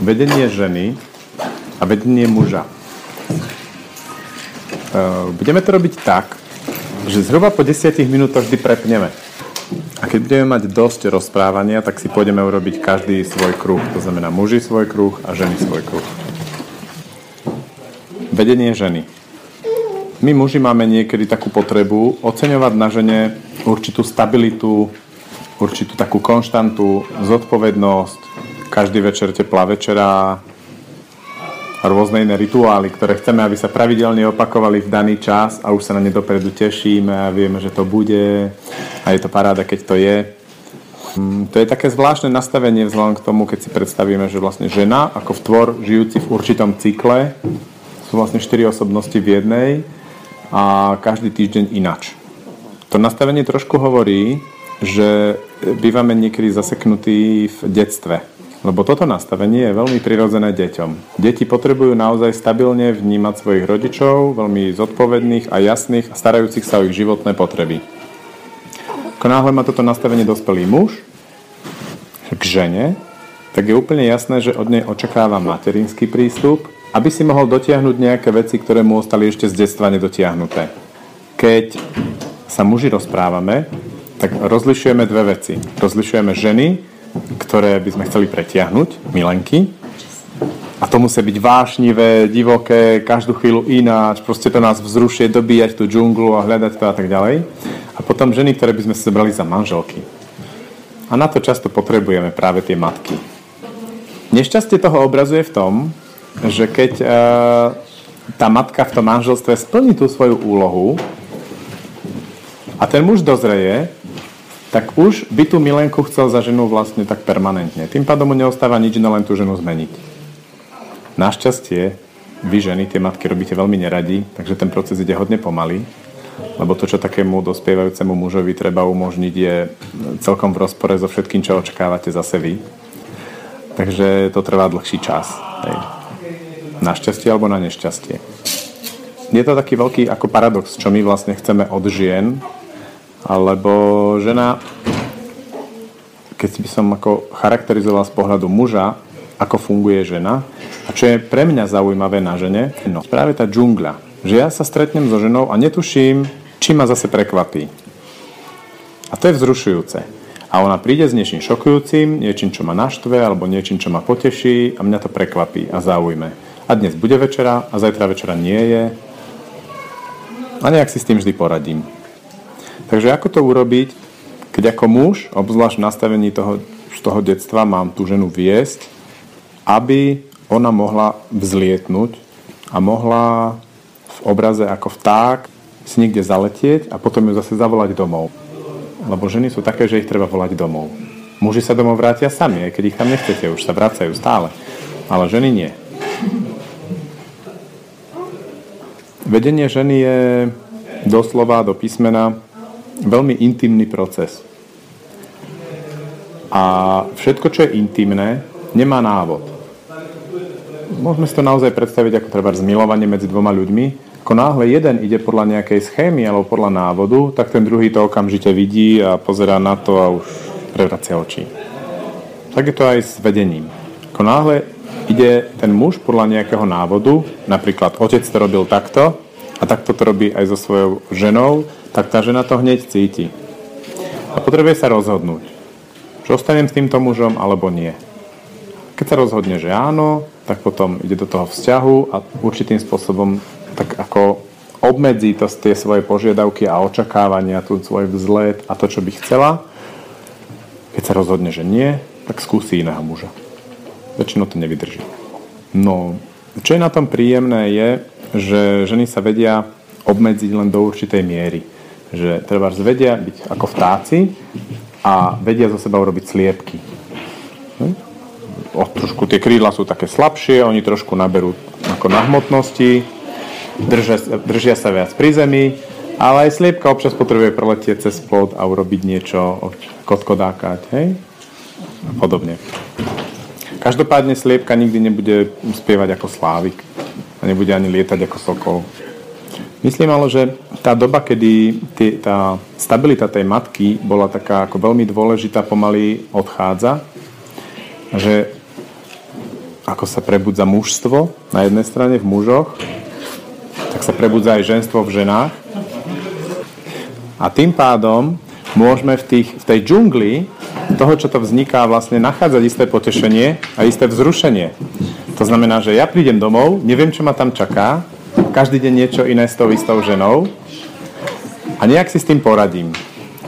vedenie ženy a vedenie muža. E, budeme to robiť tak, že zhruba po 10 minútoch vždy prepneme. A keď budeme mať dosť rozprávania, tak si pôjdeme urobiť každý svoj kruh. To znamená muži svoj kruh a ženy svoj kruh. Vedenie ženy. My muži máme niekedy takú potrebu oceňovať na žene určitú stabilitu, určitú takú konštantu, zodpovednosť, každý večer teplá večera, rôzne iné rituály, ktoré chceme, aby sa pravidelne opakovali v daný čas a už sa na ne dopredu tešíme a vieme, že to bude a je to paráda, keď to je. Mm, to je také zvláštne nastavenie vzhľadom k tomu, keď si predstavíme, že vlastne žena ako v tvor žijúci v určitom cykle sú vlastne štyri osobnosti v jednej a každý týždeň inač. To nastavenie trošku hovorí, že bývame niekedy zaseknutí v detstve lebo toto nastavenie je veľmi prirodzené deťom. Deti potrebujú naozaj stabilne vnímať svojich rodičov, veľmi zodpovedných a jasných a starajúcich sa o ich životné potreby. Ako náhle má toto nastavenie dospelý muž k žene, tak je úplne jasné, že od nej očakáva materinský prístup, aby si mohol dotiahnuť nejaké veci, ktoré mu ostali ešte z detstva nedotiahnuté. Keď sa muži rozprávame, tak rozlišujeme dve veci. Rozlišujeme ženy, ktoré by sme chceli pretiahnuť, milenky. A to musí byť vášnivé, divoké, každú chvíľu ináč, proste to nás vzrušie, dobíjať tú džunglu a hľadať to a tak ďalej. A potom ženy, ktoré by sme si zobrali za manželky. A na to často potrebujeme práve tie matky. Nešťastie toho obrazuje v tom, že keď e, tá matka v tom manželstve splní tú svoju úlohu a ten muž dozreje, tak už by tú milenku chcel za ženu vlastne tak permanentne. Tým pádom mu neostáva nič len tú ženu zmeniť. Našťastie, vy ženy, tie matky robíte veľmi neradi, takže ten proces ide hodne pomaly, lebo to, čo takému dospievajúcemu mužovi treba umožniť, je celkom v rozpore so všetkým, čo očakávate zase vy. Takže to trvá dlhší čas. Hej. Na alebo na nešťastie. Je to taký veľký ako paradox, čo my vlastne chceme od žien, alebo žena, keď by som ako charakterizoval z pohľadu muža, ako funguje žena a čo je pre mňa zaujímavé na žene, no práve tá džungľa. Že ja sa stretnem so ženou a netuším, či ma zase prekvapí. A to je vzrušujúce. A ona príde s niečím šokujúcim, niečím, čo ma naštve, alebo niečím, čo ma poteší a mňa to prekvapí a zaujme. A dnes bude večera a zajtra večera nie je. A nejak si s tým vždy poradím. Takže ako to urobiť, keď ako muž, obzvlášť nastavení toho, z toho detstva, mám tú ženu viesť, aby ona mohla vzlietnúť a mohla v obraze ako vták si niekde zaletieť a potom ju zase zavolať domov. Lebo ženy sú také, že ich treba volať domov. Muži sa domov vrátia sami, aj keď ich tam nechcete, už sa vracajú stále. Ale ženy nie. Vedenie ženy je doslova do písmena veľmi intimný proces. A všetko, čo je intimné, nemá návod. Môžeme si to naozaj predstaviť ako treba zmilovanie medzi dvoma ľuďmi. Ako náhle jeden ide podľa nejakej schémy alebo podľa návodu, tak ten druhý to okamžite vidí a pozerá na to a už prevracia oči. Tak je to aj s vedením. Ako náhle ide ten muž podľa nejakého návodu, napríklad otec to robil takto a takto to robí aj so svojou ženou, tak tá žena to hneď cíti. A potrebuje sa rozhodnúť, že ostanem s týmto mužom alebo nie. Keď sa rozhodne, že áno, tak potom ide do toho vzťahu a určitým spôsobom tak ako obmedzí to tie svoje požiadavky a očakávania, tu svoj vzlet a to, čo by chcela. Keď sa rozhodne, že nie, tak skúsi iného muža. Väčšinou to nevydrží. No, čo je na tom príjemné je, že ženy sa vedia obmedziť len do určitej miery že treba vedia byť ako vtáci a vedia zo seba urobiť sliepky. Hm? O, trošku tie krídla sú také slabšie, oni trošku naberú ako na hmotnosti, držia, držia sa viac pri zemi, ale aj sliepka občas potrebuje preletieť cez plod a urobiť niečo, kotkodákať, hej? A podobne. Každopádne sliepka nikdy nebude spievať ako slávik a nebude ani lietať ako sokol. Myslím ale, že tá doba, kedy tý, tá stabilita tej matky bola taká ako veľmi dôležitá, pomaly odchádza. Že ako sa prebudza mužstvo na jednej strane v mužoch, tak sa prebudza aj ženstvo v ženách. A tým pádom môžeme v, tých, v tej džungli toho, čo to vzniká, vlastne nachádzať isté potešenie a isté vzrušenie. To znamená, že ja prídem domov, neviem, čo ma tam čaká, každý deň niečo iné s tou istou ženou a nejak si s tým poradím.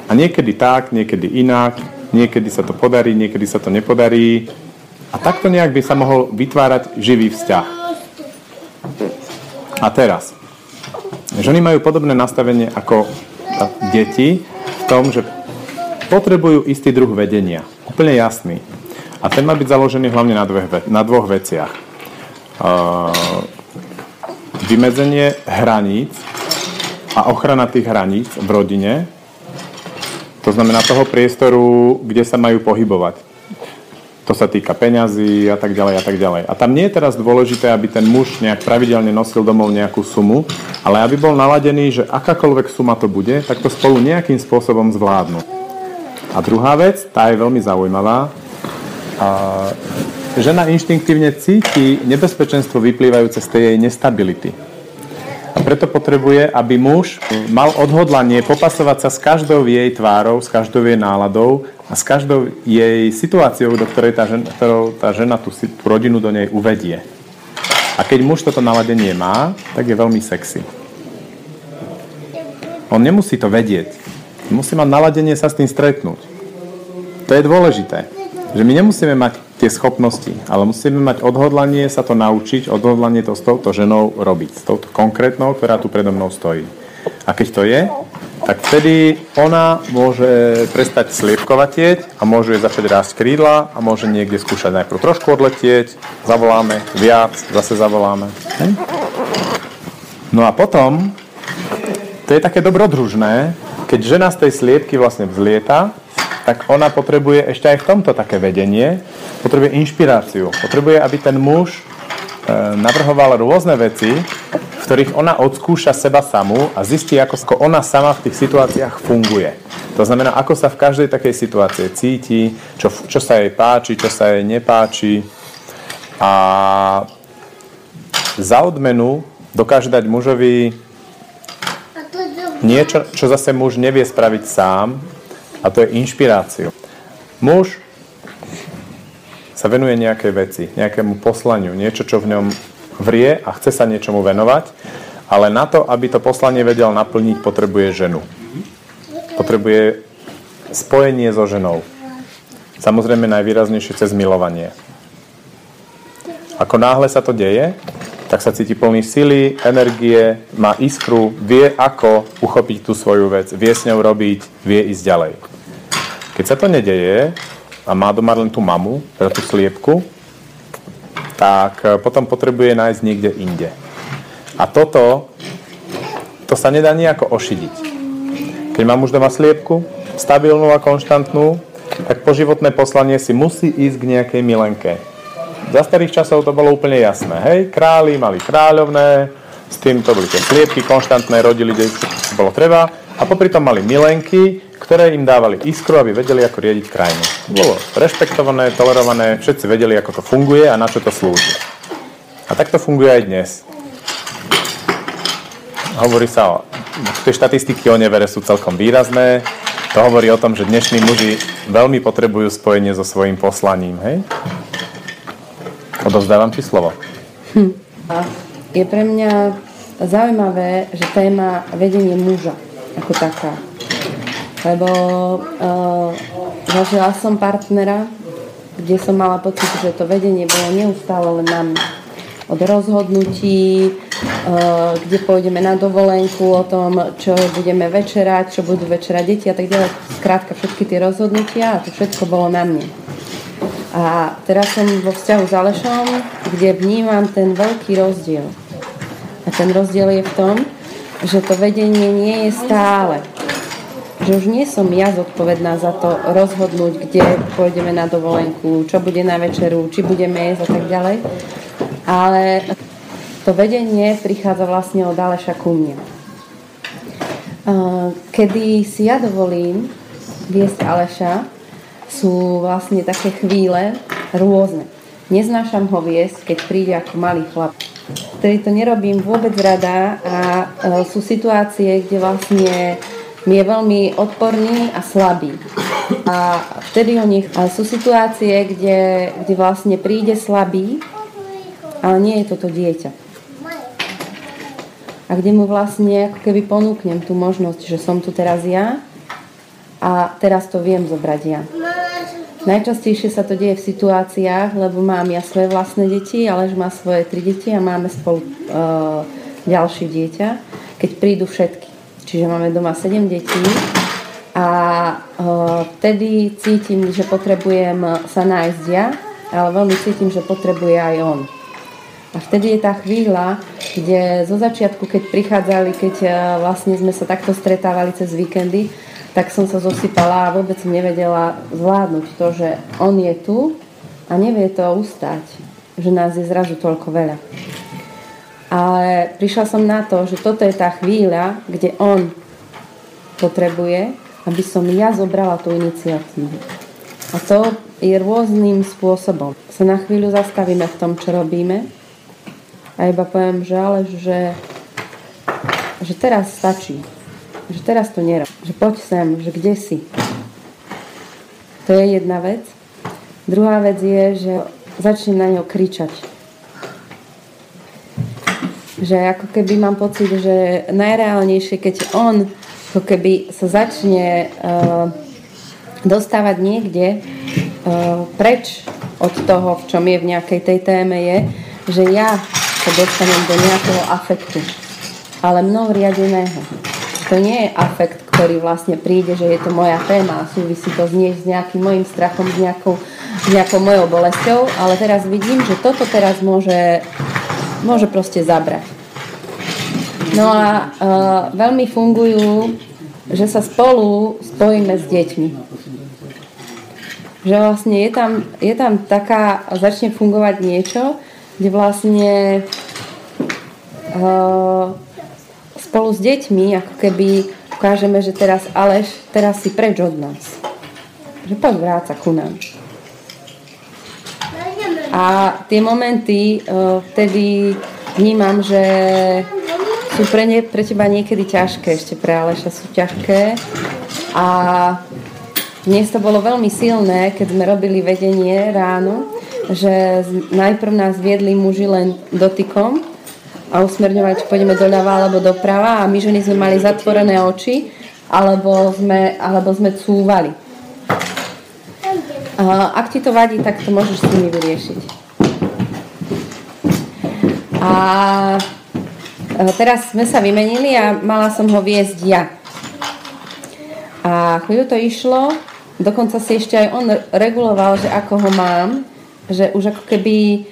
A niekedy tak, niekedy inak, niekedy sa to podarí, niekedy sa to nepodarí. A takto nejak by sa mohol vytvárať živý vzťah. A teraz. Ženy majú podobné nastavenie ako deti v tom, že potrebujú istý druh vedenia. Úplne jasný. A ten má byť založený hlavne na, dve, na dvoch veciach. Uh, vymedzenie hraníc a ochrana tých hraníc v rodine, to znamená toho priestoru, kde sa majú pohybovať. To sa týka peňazí a tak ďalej a tak ďalej. A tam nie je teraz dôležité, aby ten muž nejak pravidelne nosil domov nejakú sumu, ale aby bol naladený, že akákoľvek suma to bude, tak to spolu nejakým spôsobom zvládnu. A druhá vec, tá je veľmi zaujímavá, a žena inštinktívne cíti nebezpečenstvo vyplývajúce z tej jej nestability. A preto potrebuje, aby muž mal odhodlanie popasovať sa s každou jej tvárou, s každou jej náladou a s každou jej situáciou, do ktorej tá žena, ktorou tá žena tú, tú rodinu do nej uvedie. A keď muž toto naladenie má, tak je veľmi sexy. On nemusí to vedieť. Musí mať naladenie sa s tým stretnúť. To je dôležité. Že my nemusíme mať tie schopnosti, ale musíme mať odhodlanie sa to naučiť, odhodlanie to s touto ženou robiť, s touto konkrétnou, ktorá tu predo mnou stojí. A keď to je, tak vtedy ona môže prestať sliepkovatieť a môže jej začať rásť krídla a môže niekde skúšať najprv trošku odletieť, zavoláme, viac, zase zavoláme. No a potom, to je také dobrodružné, keď žena z tej sliepky vlastne vzlieta, tak ona potrebuje ešte aj v tomto také vedenie, potrebuje inšpiráciu, potrebuje, aby ten muž e, navrhoval rôzne veci, v ktorých ona odskúša seba samú a zistí, ako ona sama v tých situáciách funguje. To znamená, ako sa v každej takej situácii cíti, čo, čo sa jej páči, čo sa jej nepáči. A za odmenu dokáže dať mužovi niečo, čo zase muž nevie spraviť sám, a to je inšpiráciu. Muž sa venuje nejakej veci, nejakému poslaniu, niečo, čo v ňom vrie a chce sa niečomu venovať, ale na to, aby to poslanie vedel naplniť, potrebuje ženu. Potrebuje spojenie so ženou. Samozrejme najvýraznejšie cez milovanie. Ako náhle sa to deje, tak sa cíti plný sily, energie, má iskru, vie ako uchopiť tú svoju vec, vie s ňou robiť, vie ísť ďalej. Keď sa to nedeje a má doma len tú mamu, teda tú sliepku, tak e, potom potrebuje nájsť niekde inde. A toto, to sa nedá nejako ošidiť. Keď mám už doma sliepku, stabilnú a konštantnú, tak poživotné poslanie si musí ísť k nejakej milenke. Za starých časov to bolo úplne jasné. Hej, králi mali kráľovné, s tým to boli tie sliepky, konštantné, rodili čo bolo treba. A popri tom mali milenky, ktoré im dávali iskru, aby vedeli, ako riediť krajinu. Bolo rešpektované, tolerované, všetci vedeli, ako to funguje a na čo to slúži. A tak to funguje aj dnes. Hovorí sa o... Tie štatistiky o nevere sú celkom výrazné. To hovorí o tom, že dnešní muži veľmi potrebujú spojenie so svojím poslaním. Hej? Odovzdávam ti slovo. Hm. Je pre mňa zaujímavé, že téma vedenie muža ako taká lebo uh, zažila som partnera, kde som mala pocit, že to vedenie bolo neustále len na. Od rozhodnutí, uh, kde pôjdeme na dovolenku, o tom, čo budeme večerať, čo budú večerať deti a tak ďalej. Skrátka všetky tie rozhodnutia a to všetko bolo na mne. A teraz som vo vzťahu s Alešom, kde vnímam ten veľký rozdiel. A ten rozdiel je v tom, že to vedenie nie je stále že už nie som ja zodpovedná za to rozhodnúť, kde pôjdeme na dovolenku, čo bude na večeru, či budeme jesť a tak ďalej. Ale to vedenie prichádza vlastne od Aleša ku mne. Kedy si ja dovolím viesť Aleša, sú vlastne také chvíle rôzne. Neznášam ho viesť, keď príde ako malý chlap. Vtedy to nerobím vôbec rada a e, sú situácie, kde vlastne mi je veľmi odporný a slabý. A vtedy nech... A sú situácie, kde, kde vlastne príde slabý, ale nie je toto dieťa. A kde mu vlastne ako keby ponúknem tú možnosť, že som tu teraz ja a teraz to viem zobrať ja. Najčastejšie sa to deje v situáciách, lebo mám ja svoje vlastné deti, Alež má svoje tri deti a máme spolu uh, ďalšie dieťa, keď prídu všetky. Čiže máme doma 7 detí a uh, vtedy cítim, že potrebujem sa nájsť ja, ale veľmi cítim, že potrebuje aj on. A vtedy je tá chvíľa, kde zo začiatku, keď prichádzali, keď uh, vlastne sme sa takto stretávali cez víkendy, tak som sa zosypala a vôbec som nevedela zvládnuť to, že on je tu a nevie to ustať, že nás je zrazu toľko veľa. Ale prišla som na to, že toto je tá chvíľa, kde on potrebuje, aby som ja zobrala tú iniciatívu. A to je rôznym spôsobom. Sa na chvíľu zastavíme v tom, čo robíme a iba poviem, že ale že, že teraz stačí že teraz to nerob, že poď sem, že kde si. To je jedna vec. Druhá vec je, že začnem na ňo kričať. Že ako keby mám pocit, že najreálnejšie, keď on ako keby sa začne uh, dostávať niekde uh, preč od toho, v čom je v nejakej tej téme, je, že ja sa dostanem do nejakého afektu, ale mnou riadeného to nie je afekt, ktorý vlastne príde, že je to moja téma a súvisí to nie, s nejakým mojim strachom, s nejakou, s nejakou mojou bolesťou, ale teraz vidím, že toto teraz môže, môže proste zabrať. No a uh, veľmi fungujú, že sa spolu spojíme s deťmi. Že vlastne je tam, je tam taká, začne fungovať niečo, kde vlastne uh, spolu s deťmi ako keby ukážeme, že teraz Aleš, teraz si preč od nás. Že poď vráca ku nám. A tie momenty uh, vtedy vnímam, že sú pre, ne, pre teba niekedy ťažké, ešte pre Aleša sú ťažké. A dnes to bolo veľmi silné, keď sme robili vedenie ráno, že najprv nás viedli muži len dotykom a usmerňovať, či pôjdeme doľava alebo doprava a my ženy sme mali zatvorené oči alebo sme, alebo sme cúvali. Ak ti to vadí, tak to môžeš s nimi vyriešiť. A teraz sme sa vymenili a mala som ho viesť ja. A chvíľu to išlo, dokonca si ešte aj on reguloval, že ako ho mám, že už ako keby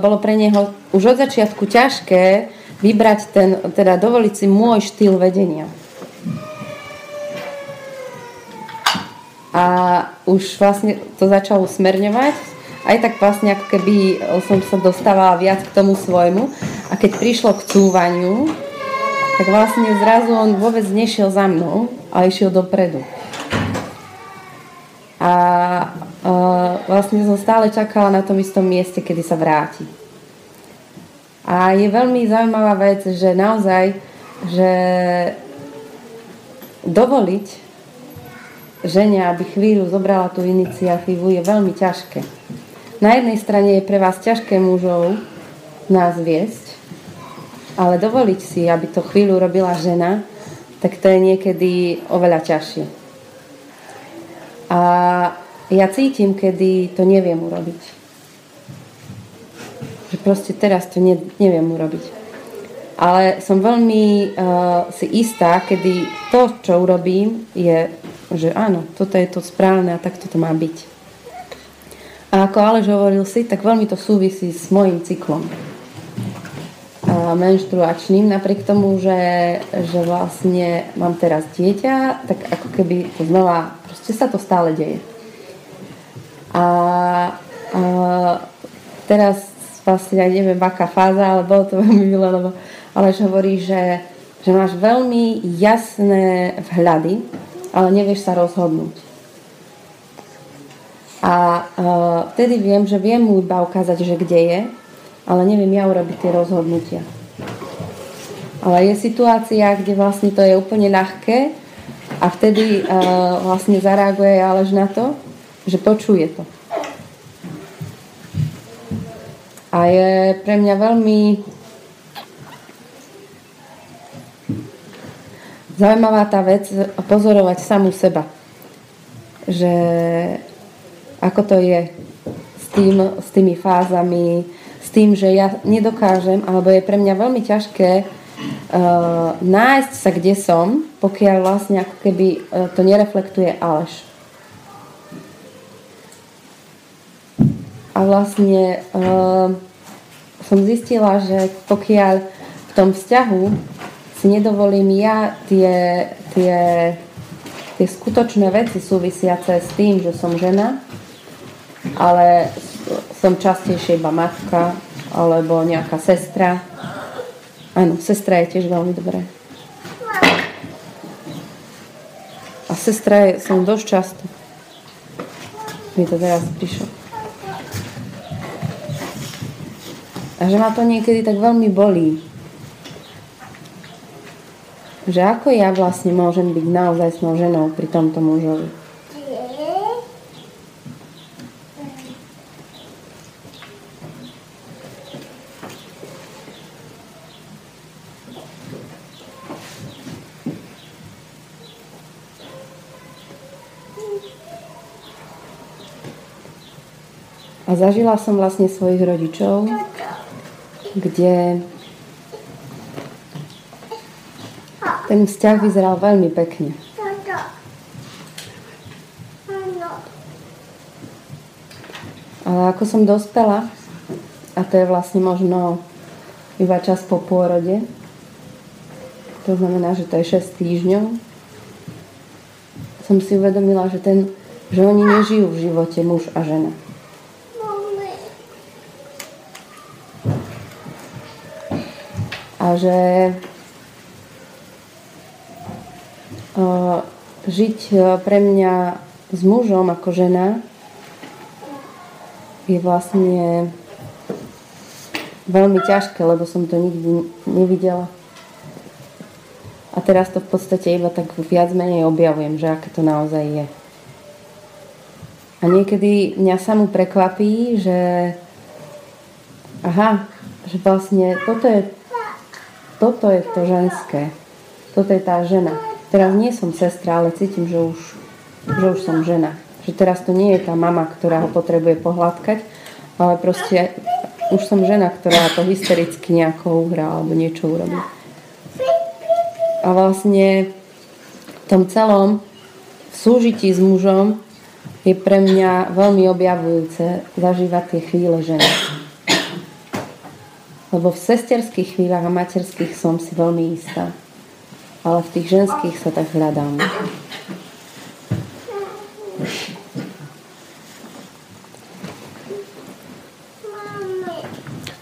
bolo pre neho už od začiatku ťažké vybrať ten, teda dovoliť si môj štýl vedenia. A už vlastne to začalo usmerňovať, aj tak vlastne ako keby som sa dostávala viac k tomu svojmu. A keď prišlo k cúvaniu, tak vlastne zrazu on vôbec nešiel za mnou, ale išiel dopredu. A vlastne som stále čakala na tom istom mieste, kedy sa vráti. A je veľmi zaujímavá vec, že naozaj, že dovoliť žene, aby chvíľu zobrala tú iniciatívu, je veľmi ťažké. Na jednej strane je pre vás ťažké mužov nás viesť, ale dovoliť si, aby to chvíľu robila žena, tak to je niekedy oveľa ťažšie. A ja cítim, kedy to neviem urobiť že proste teraz to ne, neviem urobiť. Ale som veľmi uh, si istá, kedy to, čo urobím, je, že áno, toto je to správne a takto to má byť. A ako Aleš hovoril si, tak veľmi to súvisí s mojim cyklom uh, menštruačným, napriek tomu, že, že vlastne mám teraz dieťa, tak ako keby to znova, proste sa to stále deje. A uh, teraz vlastne aj neviem, aká fáza, ale bolo to veľmi milé, lebo Aleš hovorí, že, že máš veľmi jasné vhľady, ale nevieš sa rozhodnúť. A vtedy viem, že viem mu iba ukázať, že kde je, ale neviem ja urobiť tie rozhodnutia. Ale je situácia, kde vlastne to je úplne ľahké a vtedy uh, vlastne zareaguje Alež na to, že počuje to. A je pre mňa veľmi zaujímavá tá vec pozorovať samú seba. Že ako to je s, tým, s tými fázami, s tým, že ja nedokážem, alebo je pre mňa veľmi ťažké uh, nájsť sa, kde som, pokiaľ vlastne ako keby uh, to nereflektuje Aleš. A vlastne uh, som zistila, že pokiaľ v tom vzťahu si nedovolím ja tie, tie, tie skutočné veci súvisiace s tým, že som žena, ale som častejšie iba matka alebo nejaká sestra. Áno, sestra je tiež veľmi dobré. A sestra je, som dosť často. Mi to teraz prišlo. A že ma to niekedy tak veľmi bolí. Že ako ja vlastne môžem byť naozaj ženou pri tomto mužovi. A zažila som vlastne svojich rodičov, kde ten vzťah vyzeral veľmi pekne. Ale ako som dospela, a to je vlastne možno iba čas po pôrode, to znamená, že to je 6 týždňov, som si uvedomila, že, ten, že oni nežijú v živote muž a žena. A že žiť pre mňa s mužom ako žena je vlastne veľmi ťažké, lebo som to nikdy nevidela. A teraz to v podstate iba tak viac menej objavujem, že aké to naozaj je. A niekedy mňa samú prekvapí, že aha, že vlastne toto je toto je to ženské. Toto je tá žena. Teraz nie som sestra, ale cítim, že už, že už som žena. Že teraz to nie je tá mama, ktorá ho potrebuje pohľadkať, ale proste už som žena, ktorá to hystericky nejako uhrá alebo niečo urobí. A vlastne v tom celom v súžití s mužom je pre mňa veľmi objavujúce zažívať tie chvíle ženy. Lebo v sesterských chvíľach a materských som si veľmi istá. Ale v tých ženských sa tak hľadám.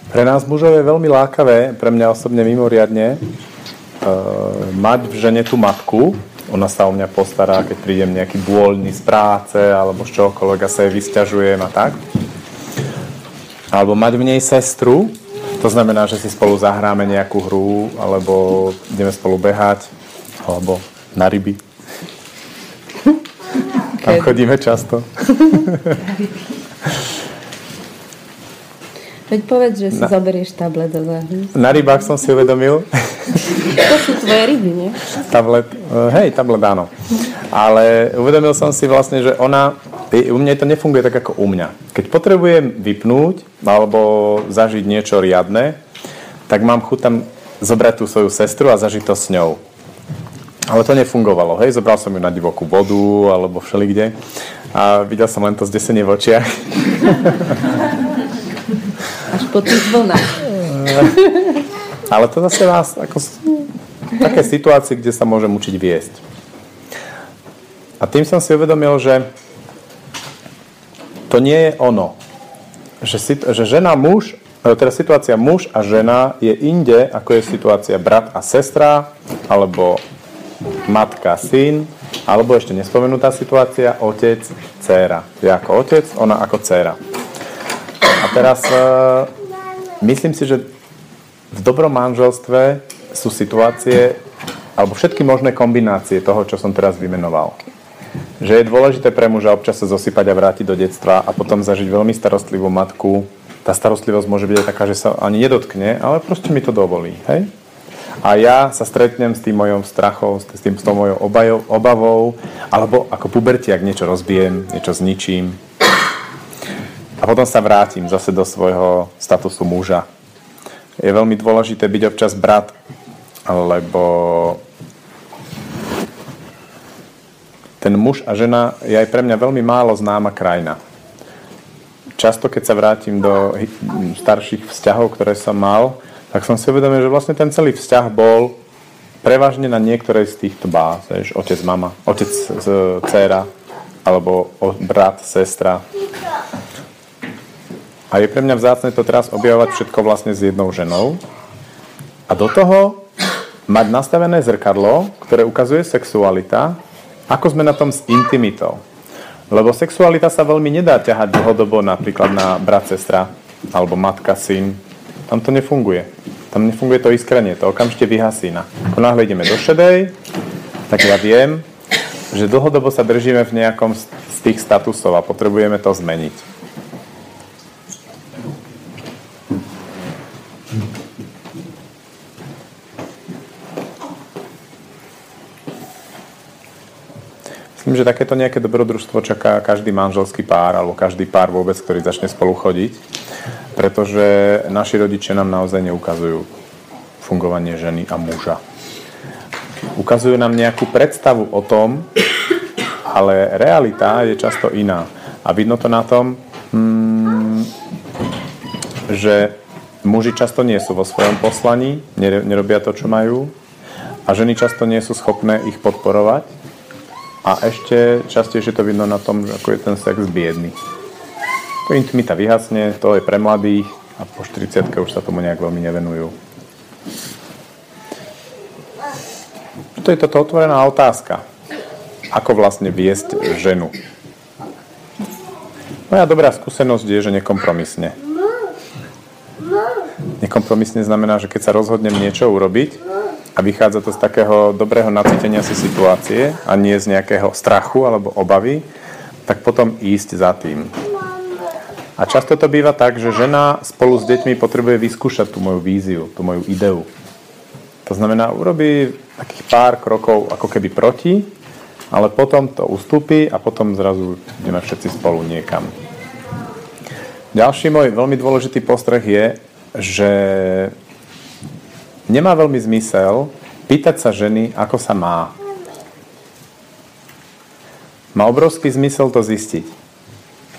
Pre nás mužov je veľmi lákavé, pre mňa osobne mimoriadne, uh, mať v žene tú matku. Ona sa o mňa postará, keď prídem nejaký bôľný z práce alebo z čokoľvek a sa jej vysťažujem a tak. Alebo mať v nej sestru, to znamená, že si spolu zahráme nejakú hru, alebo ideme spolu behať, alebo na ryby. Tam chodíme často. Veď povedz, že si na, zoberieš tablet do záhľadu. Na rybách som si uvedomil. to sú tvoje ryby, nie? Tablet, eh, hej, tablet áno. Ale uvedomil som si vlastne, že ona, u mňa to nefunguje tak ako u mňa. Keď potrebujem vypnúť alebo zažiť niečo riadne, tak mám chuť tam zobrať tú svoju sestru a zažiť to s ňou. Ale to nefungovalo, hej, zobral som ju na divokú vodu alebo všelikde a videl som len to zdesenie v očiach. Až po tých vlnách. Ale to zase vás ako také situácie, kde sa môžem učiť viesť. A tým som si uvedomil, že to nie je ono. Že, že žena, muž, e, teda situácia muž a žena je inde, ako je situácia brat a sestra, alebo matka, syn, Alebo ešte nespomenutá situácia, otec, dcéra. Ja ako otec, ona ako dcéra. A teraz e, myslím si, že v dobrom manželstve sú situácie, alebo všetky možné kombinácie toho, čo som teraz vymenoval. Že je dôležité pre muža občas sa zosypať a vrátiť do detstva a potom zažiť veľmi starostlivú matku. Tá starostlivosť môže byť aj taká, že sa ani nedotkne, ale proste mi to dovolí. Hej? a ja sa stretnem s tým mojou strachou, s, tým, s tou mojou obajou, obavou, alebo ako pubertiak niečo rozbijem, niečo zničím. A potom sa vrátim zase do svojho statusu muža. Je veľmi dôležité byť občas brat, lebo ten muž a žena je aj pre mňa veľmi málo známa krajina. Často, keď sa vrátim do starších vzťahov, ktoré som mal, tak som si uvedomil, že vlastne ten celý vzťah bol prevažne na niektorej z týchto báz. Vieš, otec, mama, otec, dcera, alebo brat, sestra. A je pre mňa vzácne to teraz objavovať všetko vlastne s jednou ženou. A do toho mať nastavené zrkadlo, ktoré ukazuje sexualita, ako sme na tom s intimitou. Lebo sexualita sa veľmi nedá ťahať dlhodobo napríklad na brat, sestra, alebo matka, syn, tam to nefunguje. Tam nefunguje to iskrenie, to okamžite vyhasína. Ako náhle ideme do šedej, tak ja viem, že dlhodobo sa držíme v nejakom z tých statusov a potrebujeme to zmeniť. Myslím, že takéto nejaké dobrodružstvo čaká každý manželský pár alebo každý pár vôbec, ktorý začne spolu chodiť pretože naši rodičia nám naozaj neukazujú fungovanie ženy a muža. Ukazujú nám nejakú predstavu o tom, ale realita je často iná. A vidno to na tom, mm, že muži často nie sú vo svojom poslaní, nerobia to, čo majú a ženy často nie sú schopné ich podporovať a ešte častejšie to vidno na tom, ako je ten sex biedný. To intimita vyhasne, to je pre mladých a po 40 už sa tomu nejak veľmi nevenujú. To je toto otvorená otázka. Ako vlastne viesť ženu? Moja dobrá skúsenosť je, že nekompromisne. Nekompromisne znamená, že keď sa rozhodnem niečo urobiť a vychádza to z takého dobrého nacítenia si situácie a nie z nejakého strachu alebo obavy, tak potom ísť za tým. A často to býva tak, že žena spolu s deťmi potrebuje vyskúšať tú moju víziu, tú moju ideu. To znamená, urobí takých pár krokov ako keby proti, ale potom to ustúpi a potom zrazu ideme všetci spolu niekam. Ďalší môj veľmi dôležitý postreh je, že nemá veľmi zmysel pýtať sa ženy, ako sa má. Má obrovský zmysel to zistiť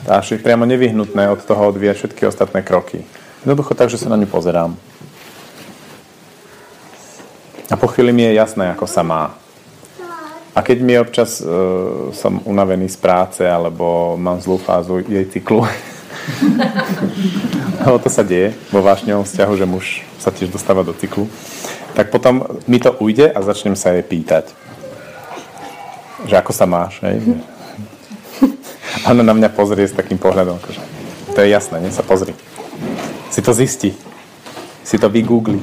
až je priamo nevyhnutné od toho odvíjať všetky ostatné kroky. Jednoducho tak, že sa na ňu pozerám. A po chvíli mi je jasné, ako sa má. A keď mi občas uh, som unavený z práce alebo mám zlú fázu jej cyklu, lebo to sa deje vo vášňovom vzťahu, že muž sa tiež dostáva do cyklu, tak potom mi to ujde a začnem sa jej pýtať, že ako sa máš, hej? Ona na mňa pozrie s takým pohľadom, akože, to je jasné, nie sa pozri. Si to zistí. Si to vygoogli.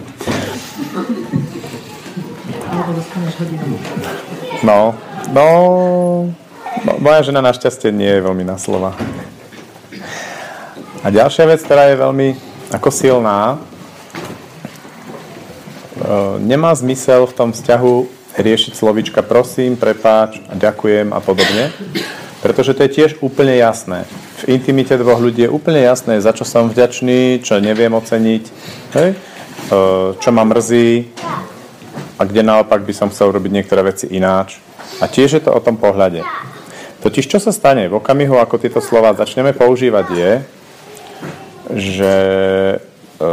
No, no, no, moja žena našťastie nie je veľmi na slova. A ďalšia vec, ktorá je veľmi ako silná, e, nemá zmysel v tom vzťahu riešiť slovička prosím, prepáč a ďakujem a podobne. Pretože to je tiež úplne jasné. V intimite dvoch ľudí je úplne jasné, za čo som vďačný, čo neviem oceniť, hej? E, čo ma mrzí a kde naopak by som chcel robiť niektoré veci ináč. A tiež je to o tom pohľade. Totiž čo sa stane v okamihu, ako tieto slova začneme používať, je, že e,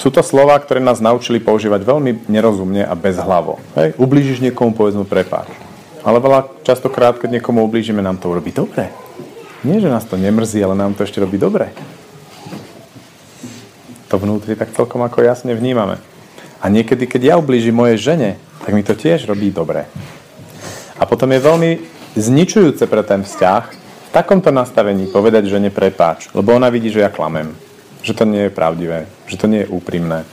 sú to slova, ktoré nás naučili používať veľmi nerozumne a bezhlavo. Hej? Ublížiš niekomu, povedz prepáč. Ale veľa častokrát, keď niekomu ublížime, nám to urobí dobre. Nie, že nás to nemrzí, ale nám to ešte robí dobre. To vnútri tak celkom ako jasne vnímame. A niekedy, keď ja ublížim mojej žene, tak mi to tiež robí dobre. A potom je veľmi zničujúce pre ten vzťah v takomto nastavení povedať, že neprepáč, lebo ona vidí, že ja klamem. Že to nie je pravdivé, že to nie je úprimné.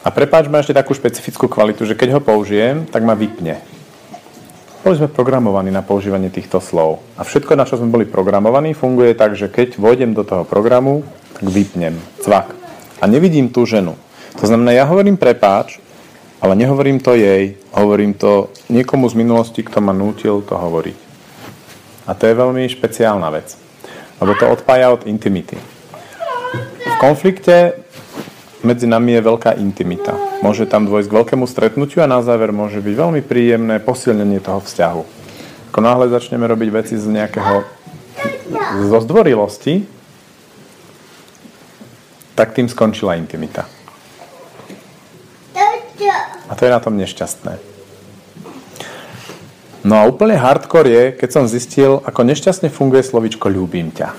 A prepáč má ešte takú špecifickú kvalitu, že keď ho použijem, tak ma vypne. Boli sme programovaní na používanie týchto slov. A všetko, na čo sme boli programovaní, funguje tak, že keď vojdem do toho programu, tak vypnem. Cvak. A nevidím tú ženu. To znamená, ja hovorím prepáč, ale nehovorím to jej, hovorím to niekomu z minulosti, kto ma nútil to hovoriť. A to je veľmi špeciálna vec, lebo to odpája od intimity. V konflikte medzi nami je veľká intimita. Môže tam dôjsť k veľkému stretnutiu a na záver môže byť veľmi príjemné posilnenie toho vzťahu. Ako náhle začneme robiť veci z nejakého zo zdvorilosti, tak tým skončila intimita. A to je na tom nešťastné. No a úplne hardcore je, keď som zistil, ako nešťastne funguje slovičko ľúbim ťa.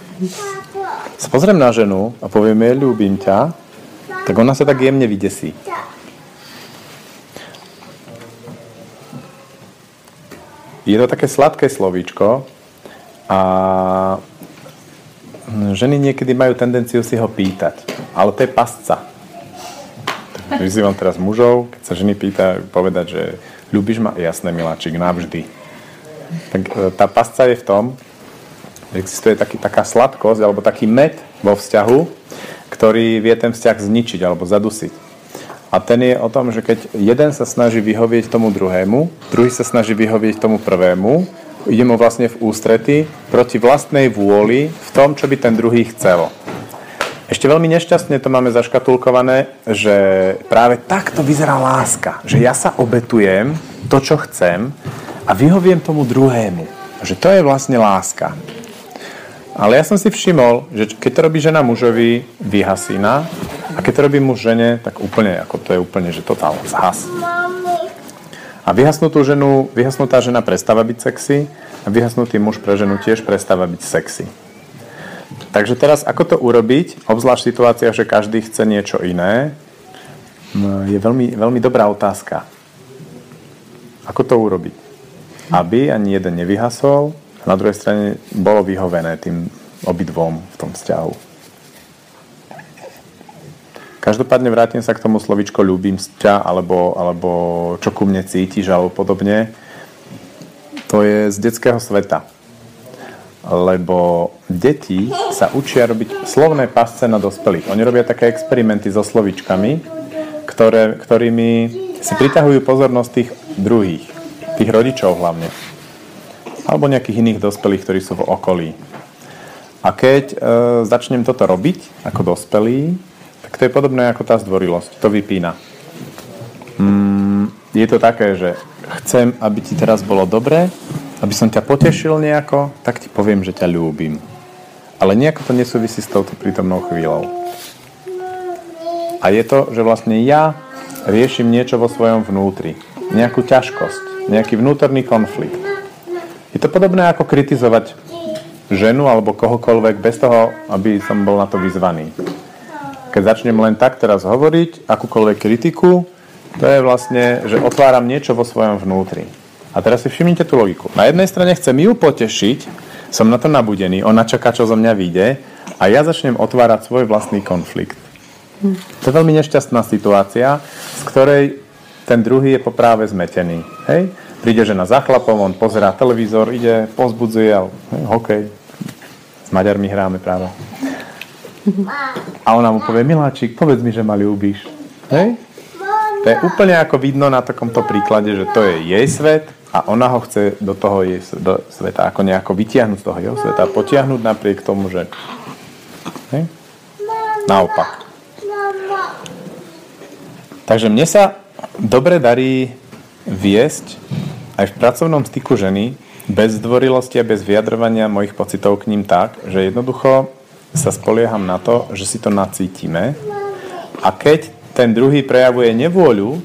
Sa pozriem na ženu a poviem jej ľúbim ťa, tak ona sa tak jemne vydesí. Je to také sladké slovíčko a ženy niekedy majú tendenciu si ho pýtať, ale to je pasca. Vyzývam teraz mužov, keď sa ženy pýta, povedať, že ľúbiš ma? Jasné, miláčik, navždy. Tak e, tá pasca je v tom, že existuje taký, taká sladkosť alebo taký med vo vzťahu, ktorý vie ten vzťah zničiť alebo zadusiť. A ten je o tom, že keď jeden sa snaží vyhovieť tomu druhému, druhý sa snaží vyhovieť tomu prvému, ide mu vlastne v ústrety proti vlastnej vôli v tom, čo by ten druhý chcel. Ešte veľmi nešťastne to máme zaškatulkované, že práve takto vyzerá láska. Že ja sa obetujem to, čo chcem a vyhoviem tomu druhému. Že to je vlastne láska. Ale ja som si všimol, že keď to robí žena mužovi, vyhasí na a keď to robí muž žene, tak úplne, ako to je úplne, že totál zhas. A vyhasnutú ženu, vyhasnutá žena prestáva byť sexy a vyhasnutý muž pre ženu tiež prestáva byť sexy. Takže teraz, ako to urobiť, obzvlášť v situáciách, že každý chce niečo iné, je veľmi, veľmi dobrá otázka. Ako to urobiť? Aby ani jeden nevyhasol, a na druhej strane bolo vyhovené tým obidvom v tom vzťahu. Každopádne vrátim sa k tomu slovičko ľúbim ťa, alebo, alebo čo ku mne cítiš, alebo podobne. To je z detského sveta lebo deti sa učia robiť slovné pasce na dospelých. Oni robia také experimenty so slovičkami, ktoré, ktorými si pritahujú pozornosť tých druhých, tých rodičov hlavne. Alebo nejakých iných dospelých, ktorí sú v okolí. A keď e, začnem toto robiť ako dospelý, tak to je podobné ako tá zdvorilosť. To vypína. Mm, je to také, že chcem, aby ti teraz bolo dobre, aby som ťa potešil nejako, tak ti poviem, že ťa ľúbim. Ale nejako to nesúvisí s touto prítomnou chvíľou. A je to, že vlastne ja riešim niečo vo svojom vnútri. Nejakú ťažkosť, nejaký vnútorný konflikt. Je to podobné ako kritizovať ženu alebo kohokoľvek bez toho, aby som bol na to vyzvaný. Keď začnem len tak teraz hovoriť, akúkoľvek kritiku, to je vlastne, že otváram niečo vo svojom vnútri. A teraz si všimnite tú logiku. Na jednej strane chcem ju potešiť, som na to nabudený, ona čaká, čo zo mňa vyjde a ja začnem otvárať svoj vlastný konflikt. To je veľmi nešťastná situácia, z ktorej ten druhý je popráve zmetený. Hej? Príde žena za chlapom, on pozerá televízor, ide, pozbudzuje, hej, hokej. S Maďarmi hráme práve. A ona mu povie, miláčik, povedz mi, že ma ľúbiš. Hej? To je úplne ako vidno na takomto príklade, že to je jej svet a ona ho chce do toho jej do sveta ako nejako vytiahnuť z toho jeho sveta a potiahnuť napriek tomu, že hej? naopak. Takže mne sa dobre darí viesť aj v pracovnom styku ženy bez zdvorilosti a bez vyjadrovania mojich pocitov k ním tak, že jednoducho sa spolieham na to, že si to nacítime. A keď ten druhý prejavuje nevôľu,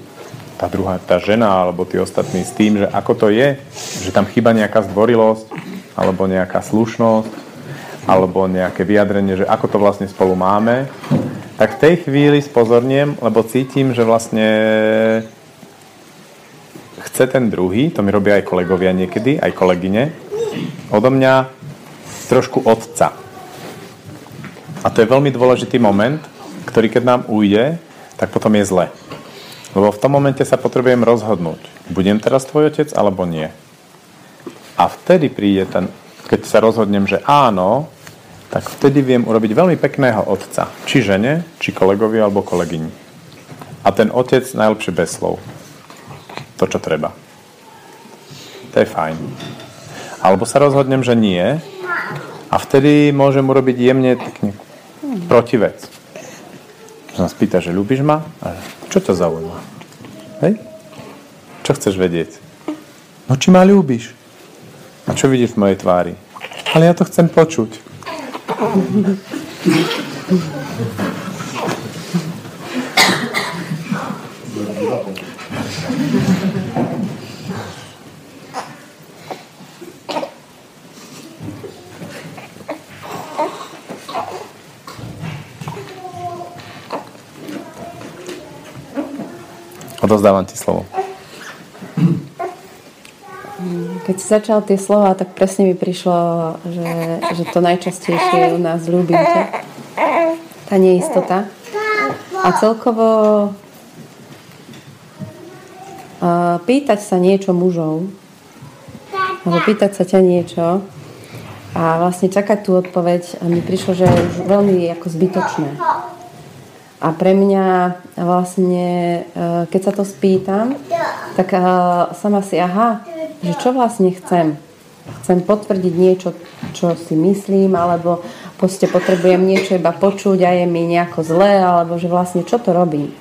tá druhá, tá žena alebo tí ostatní s tým, že ako to je, že tam chyba nejaká zdvorilosť alebo nejaká slušnosť alebo nejaké vyjadrenie, že ako to vlastne spolu máme, tak v tej chvíli spozorniem, lebo cítim, že vlastne chce ten druhý, to mi robia aj kolegovia niekedy, aj kolegyne, odo mňa trošku otca. A to je veľmi dôležitý moment, ktorý keď nám ujde, tak potom je zle. Lebo v tom momente sa potrebujem rozhodnúť. Budem teraz tvoj otec alebo nie. A vtedy príde ten, keď sa rozhodnem, že áno, tak vtedy viem urobiť veľmi pekného otca. Či žene, či kolegovi alebo kolegyni. A ten otec najlepšie bez slov. To, čo treba. To je fajn. Alebo sa rozhodnem, že nie. A vtedy môžem urobiť jemne pekne protivec. Sa spýta, že ľúbiš ma? A čo to zaujíma? Hej? Čo chceš vedieť? No či ma ľúbiš? A čo vidíš v mojej tvári? Ale ja to chcem počuť. Odozdávam ti slovo. Keď si začal tie slova, tak presne mi prišlo, že, že to najčastejšie je u nás ľúbim ťa. Tá neistota. A celkovo uh, pýtať sa niečo mužov, alebo pýtať sa ťa niečo a vlastne čakať tú odpoveď, mi prišlo, že je už veľmi ako zbytočné. A pre mňa vlastne, e, keď sa to spýtam, tak e, sama si, aha, že čo vlastne chcem? Chcem potvrdiť niečo, čo si myslím, alebo proste potrebujem niečo iba počuť a je mi nejako zlé, alebo že vlastne čo to robím.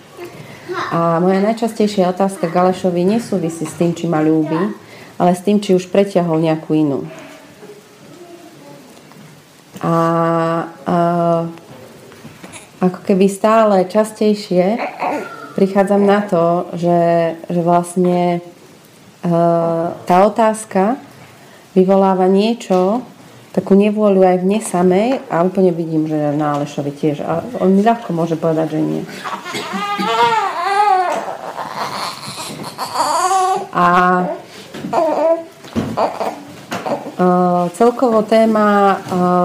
A moja najčastejšia otázka Galešovi nesúvisí s tým, či ma ľúbi, ale s tým, či už preťahol nejakú inú. A ako keby stále častejšie prichádzam na to, že, že vlastne uh, tá otázka vyvoláva niečo, takú nevôľu aj v mne samej a úplne vidím, že na Alešovi tiež. A on mi ľahko môže povedať, že nie. A uh, celkovo téma uh,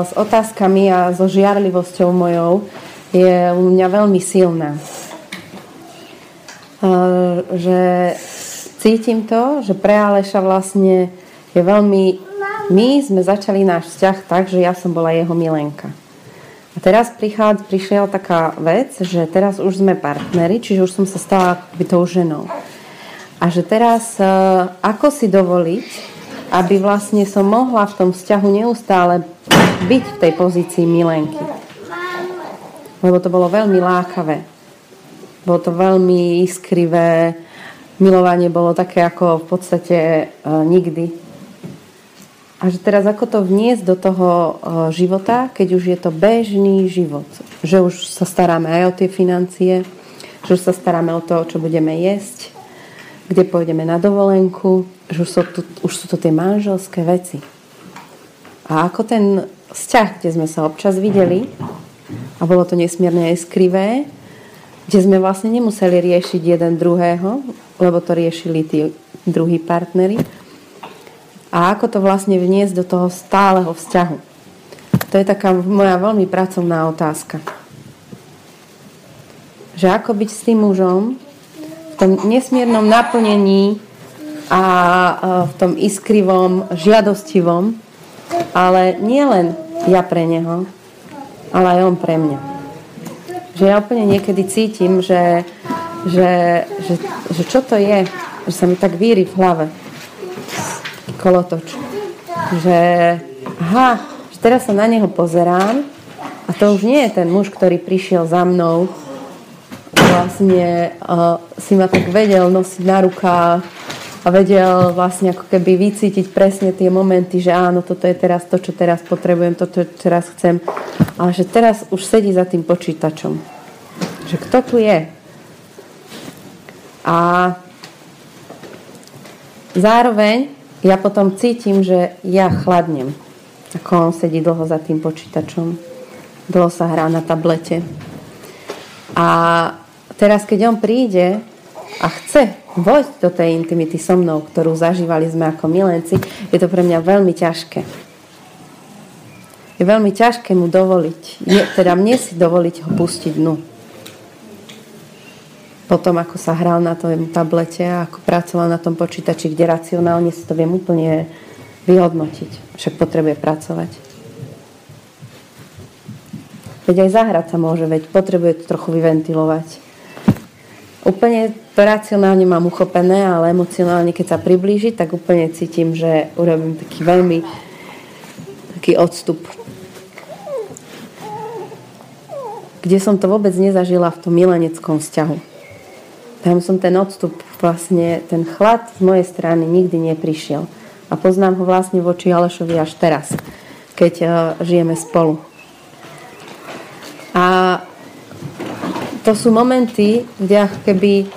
s otázkami a so žiarlivosťou mojou je u mňa veľmi silná. Že cítim to, že pre Aleša vlastne je veľmi... My sme začali náš vzťah tak, že ja som bola jeho milenka. A teraz prichádza, prišiel taká vec, že teraz už sme partneri, čiže už som sa stala akoby tou ženou. A že teraz ako si dovoliť, aby vlastne som mohla v tom vzťahu neustále byť v tej pozícii milenky lebo to bolo veľmi lákavé. Bolo to veľmi iskrivé, milovanie bolo také ako v podstate uh, nikdy. A že teraz ako to vniesť do toho uh, života, keď už je to bežný život. Že už sa staráme aj o tie financie, že už sa staráme o to, čo budeme jesť, kde pôjdeme na dovolenku, že už sú, tu, už sú to tie manželské veci. A ako ten vzťah, kde sme sa občas videli, a bolo to nesmierne aj skrivé, kde sme vlastne nemuseli riešiť jeden druhého, lebo to riešili tí druhí partnery. A ako to vlastne vniesť do toho stáleho vzťahu. To je taká moja veľmi pracovná otázka. Že ako byť s tým mužom v tom nesmiernom naplnení a v tom iskrivom, žiadostivom, ale nie len ja pre neho, ale aj on pre mňa. Že ja úplne niekedy cítim, že, že, že, že čo to je, že sa mi tak víri v hlave kolotoč. Že aha, že teraz sa na neho pozerám a to už nie je ten muž, ktorý prišiel za mnou vlastne uh, si ma tak vedel nosiť na rukách a vedel vlastne ako keby vycítiť presne tie momenty, že áno, toto je teraz to, čo teraz potrebujem, toto teraz chcem, ale že teraz už sedí za tým počítačom. Že kto tu je? A zároveň ja potom cítim, že ja chladnem, ako on sedí dlho za tým počítačom. Dlho sa hrá na tablete. A teraz, keď on príde a chce vojsť do tej intimity so mnou, ktorú zažívali sme ako milenci, je to pre mňa veľmi ťažké. Je veľmi ťažké mu dovoliť, teda mne si dovoliť ho pustiť dnu. Potom, ako sa hral na tom tablete a ako pracoval na tom počítači, kde racionálne si to viem úplne vyhodnotiť. Však potrebuje pracovať. Veď aj zahrať sa môže, veď potrebuje to trochu vyventilovať. Úplne racionálne mám uchopené, ale emocionálne, keď sa priblíži, tak úplne cítim, že urobím taký veľmi taký odstup. Kde som to vôbec nezažila v tom mileneckom vzťahu. Tam som ten odstup, vlastne ten chlad z mojej strany nikdy neprišiel. A poznám ho vlastne voči Alešovi až teraz, keď uh, žijeme spolu. To sú momenty, kde keby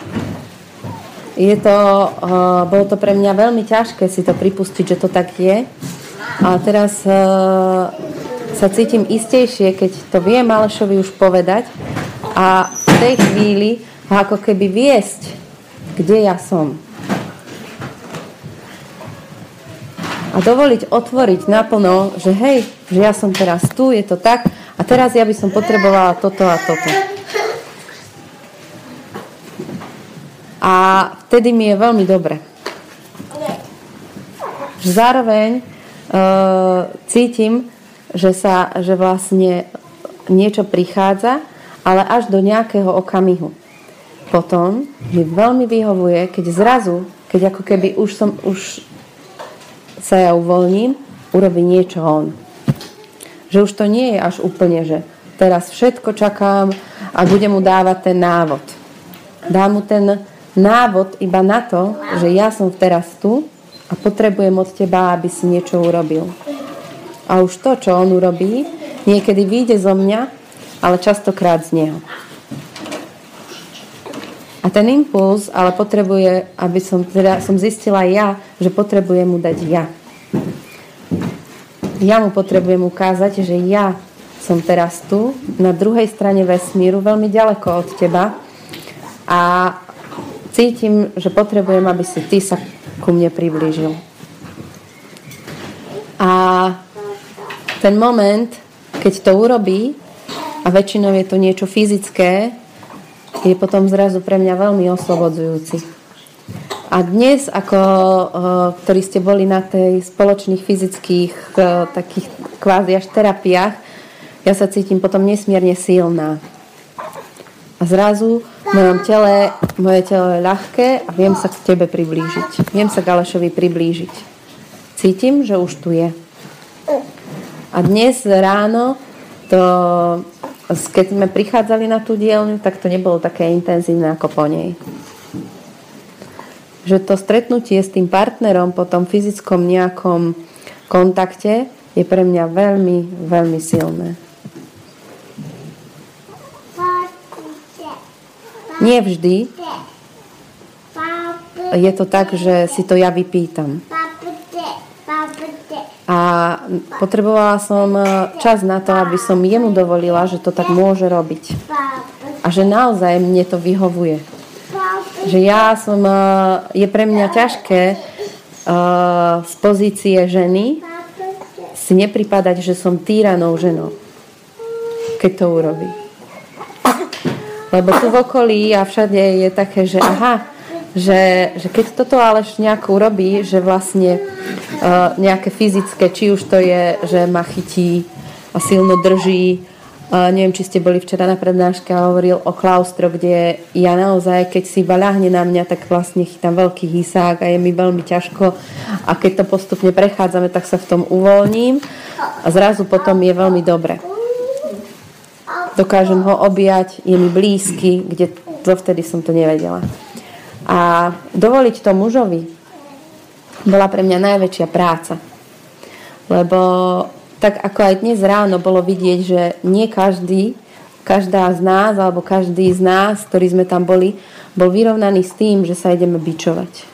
je to, uh, bolo to pre mňa veľmi ťažké si to pripustiť, že to tak je. A teraz uh, sa cítim istejšie, keď to viem Alešovi už povedať a v tej chvíli ho ako keby viesť, kde ja som. A dovoliť otvoriť naplno, že hej, že ja som teraz tu, je to tak a teraz ja by som potrebovala toto a toto. A vtedy mi je veľmi dobre. Zároveň uh, cítim, že, sa, že vlastne niečo prichádza, ale až do nejakého okamihu. Potom mi veľmi vyhovuje, keď zrazu, keď ako keby už, som, už sa ja uvoľním, urobí niečo on. Že už to nie je až úplne, že teraz všetko čakám a budem mu dávať ten návod. Dá mu ten návod iba na to, že ja som teraz tu a potrebujem od teba, aby si niečo urobil. A už to, čo on urobí, niekedy vyjde zo mňa, ale častokrát z neho. A ten impuls ale potrebuje, aby som, teda som zistila ja, že potrebujem mu dať ja. Ja mu potrebujem ukázať, že ja som teraz tu, na druhej strane vesmíru, veľmi ďaleko od teba a cítim, že potrebujem, aby si ty sa ku mne priblížil. A ten moment, keď to urobí, a väčšinou je to niečo fyzické, je potom zrazu pre mňa veľmi oslobodzujúci. A dnes, ako, eh, ktorí ste boli na tej spoločných fyzických eh, takých kvázi až terapiách, ja sa cítim potom nesmierne silná. A zrazu mojom tele, moje telo je ľahké a viem sa k tebe priblížiť. Viem sa Galešovi priblížiť. Cítim, že už tu je. A dnes ráno, to, keď sme prichádzali na tú dielňu, tak to nebolo také intenzívne ako po nej. Že to stretnutie s tým partnerom po tom fyzickom nejakom kontakte je pre mňa veľmi, veľmi silné. Nie vždy je to tak, že si to ja vypýtam. A potrebovala som e, čas na to, aby som jemu dovolila, že to tak môže robiť. A že naozaj mne to vyhovuje. Že ja som, e, je pre mňa ťažké e, z pozície ženy si nepripadať, že som týranou ženou, keď to urobí. Lebo tu v okolí a všade je také, že aha, že, že keď toto ale nejako urobí, že vlastne uh, nejaké fyzické, či už to je, že ma chytí a silno drží, uh, neviem, či ste boli včera na prednáške a hovoril o klaustro, kde ja naozaj, keď si baľahne na mňa, tak vlastne chytám veľký hysák a je mi veľmi ťažko. A keď to postupne prechádzame, tak sa v tom uvoľním a zrazu potom je veľmi dobre dokážem ho objať, je mi blízky, kde dovtedy som to nevedela. A dovoliť to mužovi bola pre mňa najväčšia práca. Lebo tak ako aj dnes ráno bolo vidieť, že nie každý, každá z nás alebo každý z nás, ktorí sme tam boli, bol vyrovnaný s tým, že sa ideme bičovať.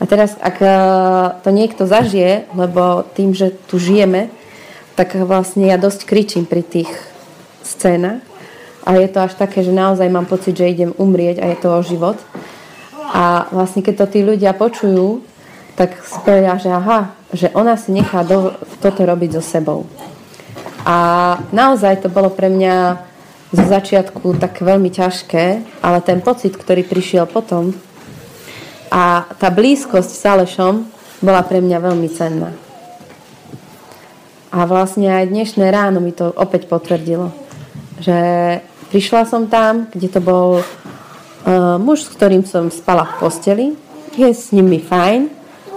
A teraz, ak eh, to niekto zažije, lebo tým, že tu žijeme, tak vlastne ja dosť kričím pri tých scénach. A je to až také, že naozaj mám pocit, že idem umrieť a je to o život. A vlastne keď to tí ľudia počujú, tak spoja, že aha, že ona si nechá do, toto robiť so sebou. A naozaj to bolo pre mňa zo začiatku tak veľmi ťažké, ale ten pocit, ktorý prišiel potom a tá blízkosť s Alešom bola pre mňa veľmi cenná. A vlastne aj dnešné ráno mi to opäť potvrdilo, že prišla som tam, kde to bol uh, muž, s ktorým som spala v posteli, je s nimi fajn,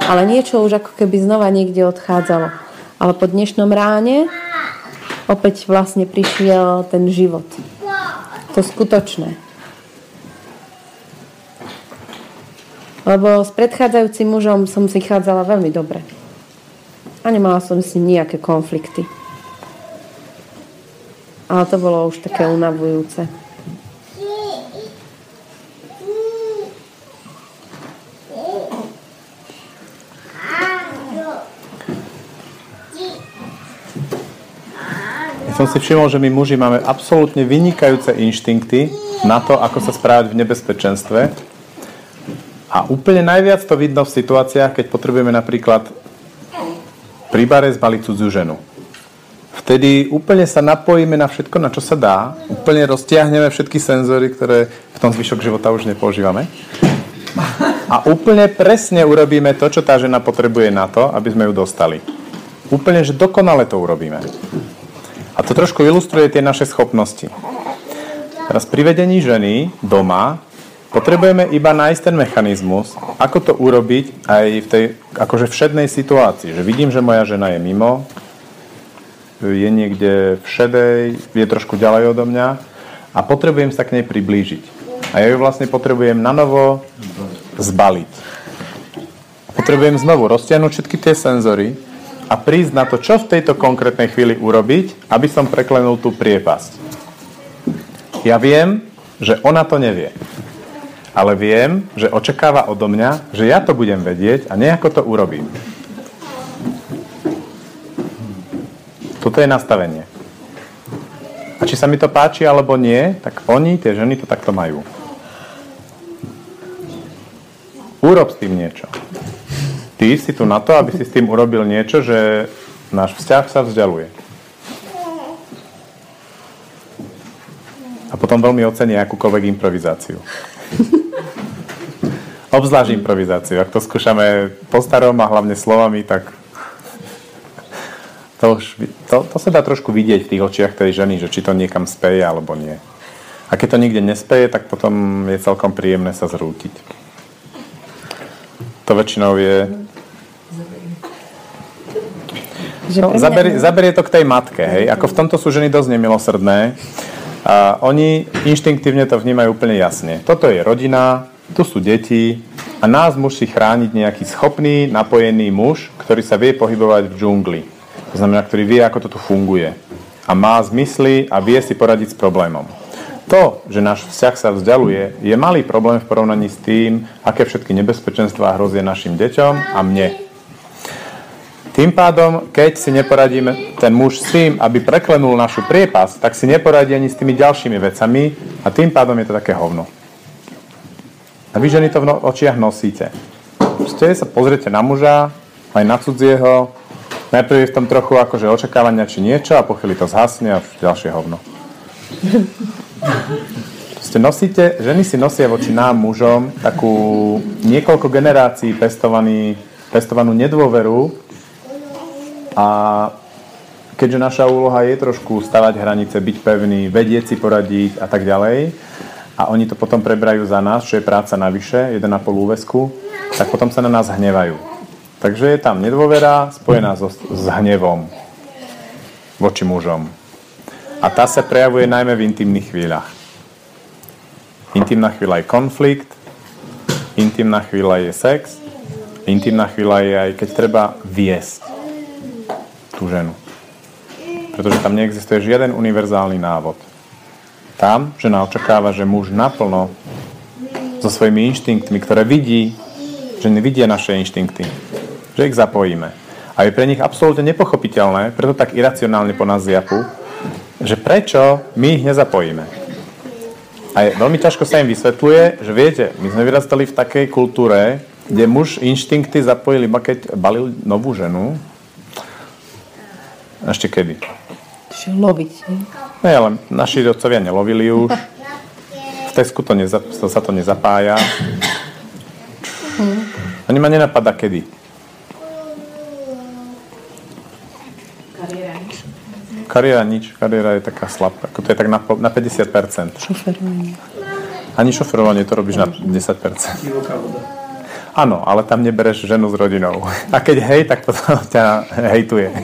ale niečo už ako keby znova niekde odchádzalo. Ale po dnešnom ráne opäť vlastne prišiel ten život. To skutočné. Lebo s predchádzajúcim mužom som si chádzala veľmi dobre. A nemala som si nejaké konflikty. Ale to bolo už také unavujúce. som si všimol, že my muži máme absolútne vynikajúce inštinkty na to, ako sa správať v nebezpečenstve. A úplne najviac to vidno v situáciách, keď potrebujeme napríklad pri bare zbaliť cudzú ženu. Vtedy úplne sa napojíme na všetko, na čo sa dá. Úplne roztiahneme všetky senzory, ktoré v tom zvyšok života už nepoužívame. A úplne presne urobíme to, čo tá žena potrebuje na to, aby sme ju dostali. Úplne, že dokonale to urobíme. A to trošku ilustruje tie naše schopnosti. Teraz pri vedení ženy doma potrebujeme iba nájsť ten mechanizmus, ako to urobiť aj v tej akože všednej situácii. Že vidím, že moja žena je mimo, je niekde v šedej, je trošku ďalej odo mňa a potrebujem sa k nej priblížiť. A ja ju vlastne potrebujem na novo zbaliť. Potrebujem znovu roztiahnuť všetky tie senzory, a prísť na to, čo v tejto konkrétnej chvíli urobiť, aby som preklenul tú priepasť. Ja viem, že ona to nevie. Ale viem, že očakáva odo mňa, že ja to budem vedieť a nejako to urobím. Toto je nastavenie. A či sa mi to páči alebo nie, tak oni, tie ženy, to takto majú. Urob s tým niečo ty si tu na to, aby si s tým urobil niečo, že náš vzťah sa vzdialuje. A potom veľmi ocení akúkoľvek improvizáciu. Obzvlášť improvizáciu. Ak to skúšame po starom a hlavne slovami, tak to, už, to, to sa dá trošku vidieť v tých očiach tej ženy, že či to niekam speje alebo nie. A keď to nikde nespeje, tak potom je celkom príjemné sa zrútiť. To väčšinou je No, zaberie, zaberie to k tej matke, hej. Ako v tomto sú ženy dosť nemilosrdné. A oni inštinktívne to vnímajú úplne jasne. Toto je rodina, tu sú deti a nás musí chrániť nejaký schopný, napojený muž, ktorý sa vie pohybovať v džungli. To znamená, ktorý vie, ako to tu funguje. A má zmysly a vie si poradiť s problémom. To, že náš vzťah sa vzdialuje, je malý problém v porovnaní s tým, aké všetky nebezpečenstvá hrozia našim deťom a mne. Tým pádom, keď si neporadíme ten muž s tým, aby preklenul našu priepas, tak si neporadí ani s tými ďalšími vecami a tým pádom je to také hovno. A vy ženy to v no- očiach nosíte. Proste sa pozriete na muža, aj na cudzieho, najprv je v tom trochu akože očakávania či niečo a po chvíli to zhasne a ďalšie hovno. Proste nosíte, ženy si nosia voči nám mužom takú niekoľko generácií pestovaný, pestovanú nedôveru, a keďže naša úloha je trošku stavať hranice, byť pevný, vedieť si poradiť a tak ďalej, a oni to potom prebrajú za nás, čo je práca navyše, 1,5 úvesku, tak potom sa na nás hnevajú. Takže je tam nedôvera spojená so, s hnevom voči mužom. A tá sa prejavuje najmä v intimných chvíľach. Intimná chvíľa je konflikt, intimná chvíľa je sex, intimná chvíľa je aj keď treba viesť tú ženu. Pretože tam neexistuje žiaden univerzálny návod. Tam žena očakáva, že muž naplno so svojimi inštinktmi, ktoré vidí, že nevidia naše inštinkty, že ich zapojíme. A je pre nich absolútne nepochopiteľné, preto tak iracionálne po nás zjapu, že prečo my ich nezapojíme. A je, veľmi ťažko sa im vysvetľuje, že viete, my sme vyrastali v takej kultúre, kde muž inštinkty zapojil iba keď balil novú ženu. Ešte kedy? Čiže loviť. Ne, ale naši rodcovia nelovili už. V Tesku to, neza, to sa to nezapája. Ani ma nenapadá kedy. Kariéra nič. Kariéra nič. Kariéra je taká slabá. To je tak na, na 50%. Šoferovanie. Ani šoferovanie to robíš na 10%. Divoká voda. Áno, ale tam nebereš ženu s rodinou. A keď hej, tak potom ťa hejtuje.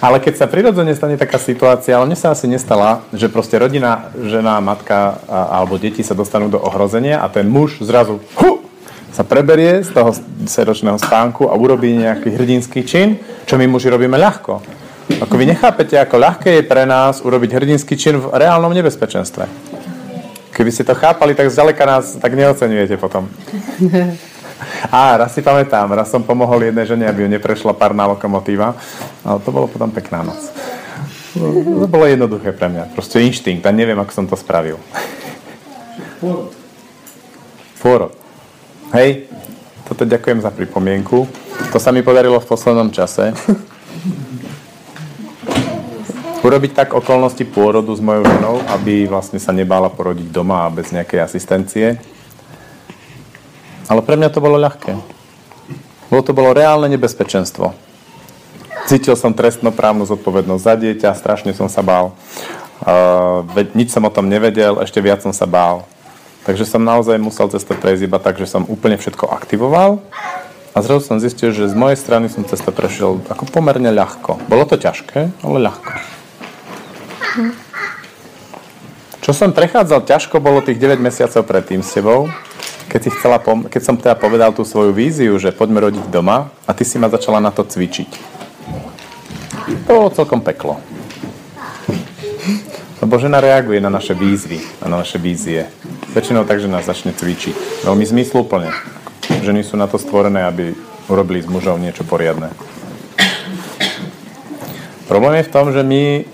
Ale keď sa prirodzene stane taká situácia, ale mne sa asi nestala, že proste rodina, žena, matka alebo deti sa dostanú do ohrozenia a ten muž zrazu hu, sa preberie z toho sedočného spánku a urobí nejaký hrdinský čin, čo my muži robíme ľahko. Ako vy nechápete, ako ľahké je pre nás urobiť hrdinský čin v reálnom nebezpečenstve. Keby ste to chápali, tak zďaleka nás tak neocenujete potom. Á, raz si pamätám, raz som pomohol jednej žene, aby ju neprešla párna lokomotíva, ale to bolo potom pekná noc. To bolo jednoduché pre mňa, proste inštinkt a neviem, ako som to spravil. Pôrod. Pôrod. Hej, toto ďakujem za pripomienku. To sa mi podarilo v poslednom čase. Urobiť tak okolnosti pôrodu s mojou ženou, aby vlastne sa nebála porodiť doma a bez nejakej asistencie. Ale pre mňa to bolo ľahké. Bolo to bolo reálne nebezpečenstvo. Cítil som trestnoprávnu zodpovednosť za dieťa, strašne som sa bál. Uh, veď nič som o tom nevedel, ešte viac som sa bál. Takže som naozaj musel cez to prejsť iba tak, že som úplne všetko aktivoval a zrazu som zistil, že z mojej strany som cez to prešiel ako pomerne ľahko. Bolo to ťažké, ale ľahko. Čo som prechádzal ťažko, bolo tých 9 mesiacov predtým s tebou, keď, si chcela pom- keď som teda povedal tú svoju víziu, že poďme rodiť doma a ty si ma začala na to cvičiť. To bolo celkom peklo. Lebo žena reaguje na naše výzvy a na naše vízie. Väčšinou tak, že nás začne cvičiť. Veľmi zmysluplne. Ženy sú na to stvorené, aby urobili z mužov niečo poriadne. Problém je v tom, že my,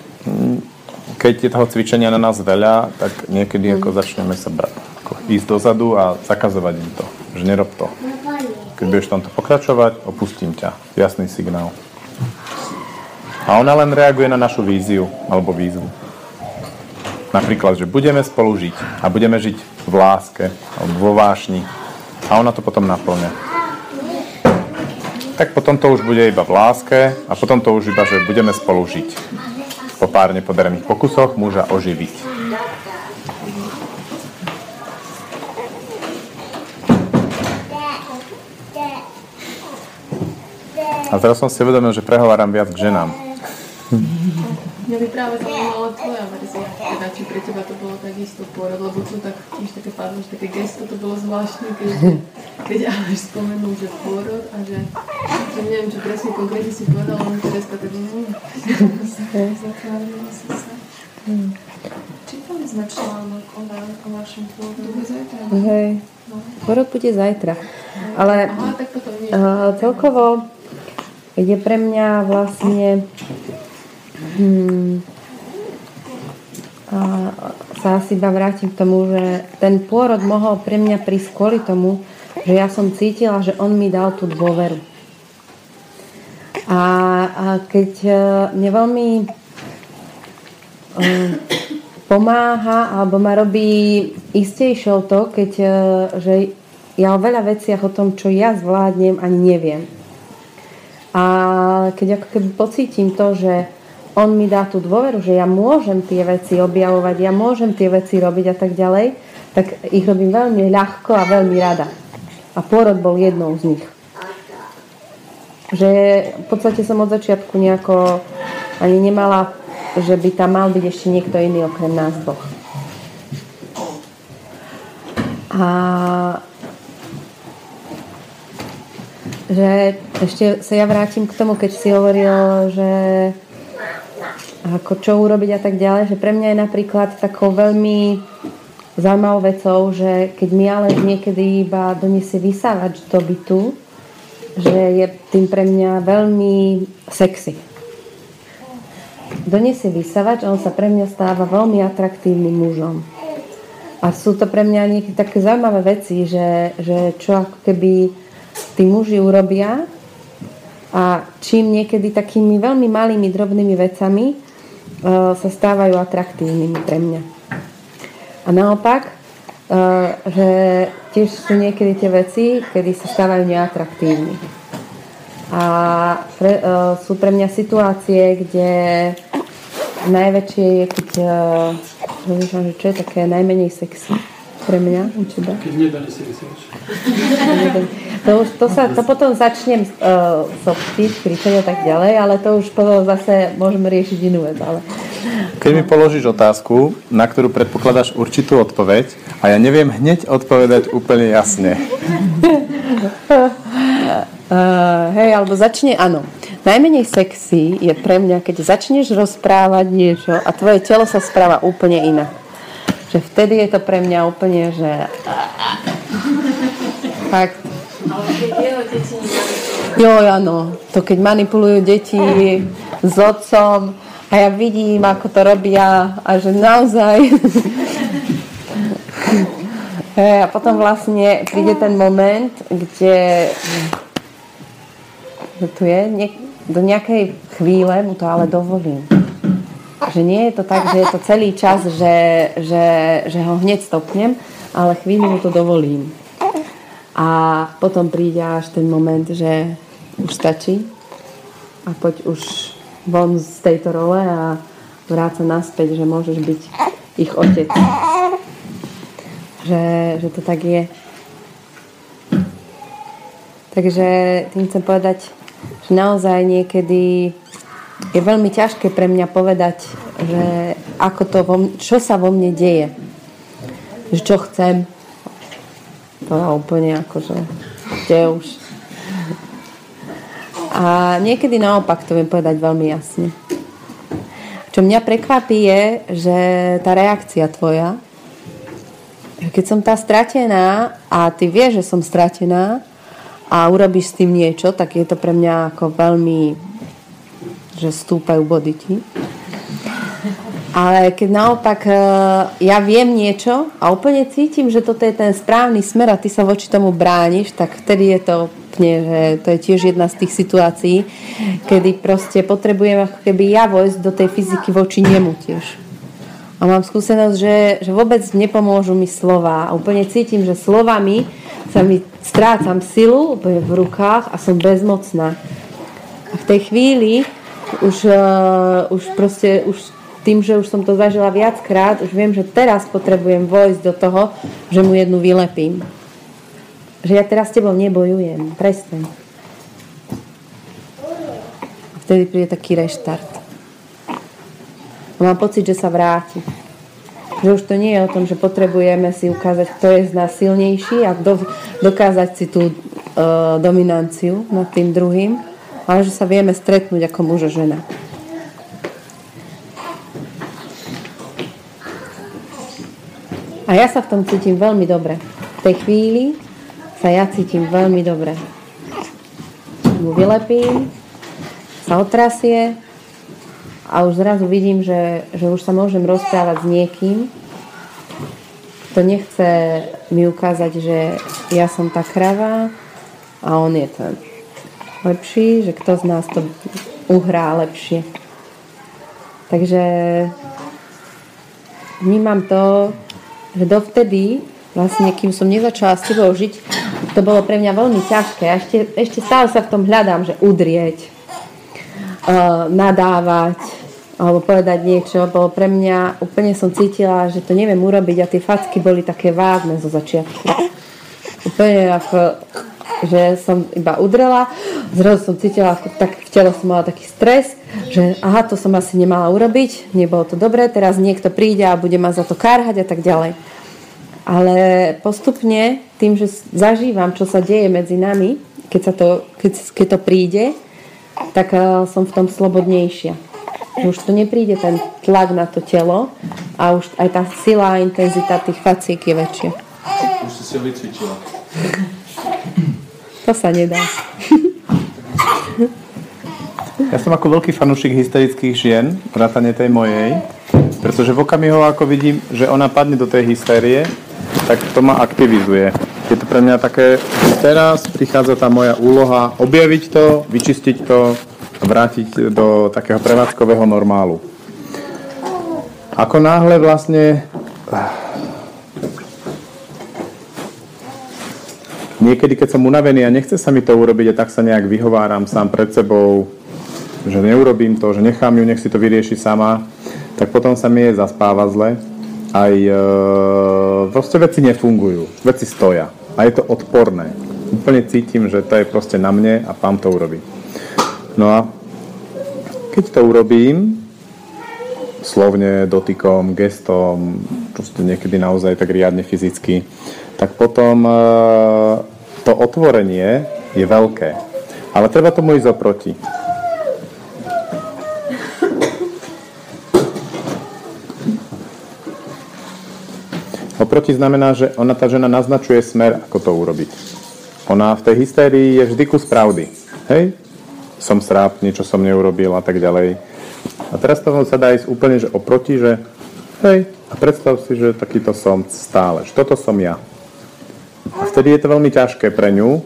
keď je toho cvičenia na nás veľa, tak niekedy ako začneme sa brať, ako ísť dozadu a zakazovať im to, že nerob to. Keď budeš tomto pokračovať, opustím ťa. Jasný signál. A ona len reaguje na našu víziu alebo výzvu. Napríklad, že budeme spolu žiť a budeme žiť v láske alebo vo vášni a ona to potom naplňa. Tak potom to už bude iba v láske a potom to už iba, že budeme spolu žiť. Po pár nepodarených pokusoch muža oživiť. A teraz som si uvedomil, že prehováram viac k ženám. Mňa by práve zaujímala tvoja verzia, teda či pre teba to bolo takisto pôrod, lebo tu tak tiež také padlo, že také gesto to bolo zvláštne, keď, keď Aleš spomenul, že pôrod a že, že neviem, čo presne konkrétne si povedal, len Tereska tak mm, zatvárila si sa. Čítali sme článok o, o vašom pôrodu. zajtra. Hej. Porod bude zajtra. Ale Aha, tak potom nie. uh, celkovo je pre mňa vlastne sa asi iba vrátim k tomu, že ten pôrod mohol pre mňa prísť kvôli tomu, že ja som cítila, že on mi dal tú dôveru. A, a keď e, mne veľmi e, pomáha alebo ma robí istejšou to, keď, e, že ja o veľa veciach o tom, čo ja zvládnem, ani neviem. A keď ako keby pocítim to, že on mi dá tú dôveru, že ja môžem tie veci objavovať, ja môžem tie veci robiť a tak ďalej, tak ich robím veľmi ľahko a veľmi rada. A pôrod bol jednou z nich. Že v podstate som od začiatku nejako ani nemala, že by tam mal byť ešte niekto iný okrem nás dvoch. A že ešte sa ja vrátim k tomu, keď si hovoril, že ako čo urobiť a tak ďalej, že pre mňa je napríklad takou veľmi zaujímavou vecou, že keď mi ale niekedy iba doniesie vysávač do bytu, že je tým pre mňa veľmi sexy. donesie vysavač a on sa pre mňa stáva veľmi atraktívnym mužom. A sú to pre mňa nejaké také zaujímavé veci, že, že čo ako keby tí muži urobia a čím niekedy takými veľmi malými, drobnými vecami sa stávajú atraktívnymi pre mňa. A naopak, uh, že tiež sú niekedy tie veci, kedy sa stávajú neatraktívni. A pre, uh, sú pre mňa situácie, kde najväčšie je, keď rozmýšľam, že čo je také najmenej sexy pre mňa u teba. Keď nedali. To, už, to, sa, to potom začnem uh, soptiť, kričať a tak ďalej, ale to už potom zase môžeme riešiť inú vec. Ale... Keď mi položíš otázku, na ktorú predpokladáš určitú odpoveď a ja neviem hneď odpovedať úplne jasne. uh, hej, alebo začne, áno. Najmenej sexy je pre mňa, keď začneš rozprávať niečo a tvoje telo sa správa úplne inak. Že vtedy je to pre mňa úplne, že... Fakt. Jo, áno. To keď manipulujú deti s otcom a ja vidím, ako to robia a že naozaj... Hey, a potom vlastne príde ten moment, kde tu je, do nejakej chvíle mu to ale dovolím. Že nie je to tak, že je to celý čas, že, že, že ho hneď stopnem, ale chvíľu mu to dovolím. A potom príde až ten moment, že už stačí a poď už von z tejto role a vráca naspäť, že môžeš byť ich otec. Že, že to tak je. Takže tým chcem povedať, že naozaj niekedy je veľmi ťažké pre mňa povedať, že ako to vo čo sa vo mne deje. Že čo chcem. To úplne akože kde už. A niekedy naopak to viem povedať veľmi jasne. Čo mňa prekvapí je, že tá reakcia tvoja, keď som tá stratená a ty vieš, že som stratená, a urobíš s tým niečo, tak je to pre mňa ako veľmi, že stúpajú body ti. Ale keď naopak e, ja viem niečo a úplne cítim, že toto je ten správny smer a ty sa voči tomu brániš, tak vtedy je to úplne, že to je tiež jedna z tých situácií, kedy proste potrebujem ako keby ja vojsť do tej fyziky voči nemu tiež. A mám skúsenosť, že, že vôbec nepomôžu mi slova. A úplne cítim, že slovami sa mi strácam silu úplne v rukách a som bezmocná. A v tej chvíli už, uh, už proste, už tým, že už som to zažila viackrát, už viem, že teraz potrebujem vojsť do toho, že mu jednu vylepím. Že ja teraz s tebou nebojujem. Prestaň. Vtedy príde taký reštart. A mám pocit, že sa vráti. Že už to nie je o tom, že potrebujeme si ukázať, kto je z nás silnejší a do, dokázať si tú uh, dominanciu nad tým druhým, ale že sa vieme stretnúť ako muž a žena. A ja sa v tom cítim veľmi dobre. V tej chvíli sa ja cítim veľmi dobre. Mu vylepím, sa otrasie, a už zrazu vidím, že, že už sa môžem rozprávať s niekým, kto nechce mi ukázať, že ja som tá krava a on je ten lepší, že kto z nás to uhrá lepšie. Takže vnímam to, že dovtedy, vlastne kým som nezačala s tebou žiť, to bolo pre mňa veľmi ťažké. A ešte, ešte stále sa v tom hľadám, že udrieť, uh, nadávať alebo povedať niečo, bolo pre mňa, úplne som cítila, že to neviem urobiť a tie facky boli také vážne zo začiatku. Úplne ako, že som iba udrela, zrazu som cítila, tak v tele som mala taký stres, že aha, to som asi nemala urobiť, nebolo to dobré, teraz niekto príde a bude ma za to kárhať a tak ďalej. Ale postupne, tým, že zažívam, čo sa deje medzi nami, keď, sa to, keď, keď to príde, tak uh, som v tom slobodnejšia. Že už to nepríde ten tlak na to telo a už aj tá sila a intenzita tých faciek je väčšia. Už si si vycvičila. To sa nedá. Ja som ako veľký fanúšik hysterických žien, vrátane tej mojej, pretože v okamihu, ako vidím, že ona padne do tej hystérie, tak to ma aktivizuje. Je to pre mňa také, teraz prichádza tá moja úloha objaviť to, vyčistiť to, vrátiť do takého prevádzkového normálu. Ako náhle vlastne niekedy, keď som unavený a nechce sa mi to urobiť a tak sa nejak vyhováram sám pred sebou, že neurobím to, že nechám ju, nech si to vyrieši sama, tak potom sa mi je zaspáva zle. Aj e, proste veci nefungujú, veci stoja a je to odporné. Úplne cítim, že to je proste na mne a pán to urobí. No a keď to urobím, slovne, dotykom, gestom, proste niekedy naozaj tak riadne fyzicky, tak potom e, to otvorenie je veľké. Ale treba tomu ísť oproti. Oproti znamená, že ona, tá žena naznačuje smer, ako to urobiť. Ona v tej hystérii je vždy kus pravdy. Hej? Som sráp, niečo som neurobil a tak ďalej. A teraz to sa dá ísť úplne že oproti, že hej, a predstav si, že takýto som stále, že toto som ja. A vtedy je to veľmi ťažké pre ňu,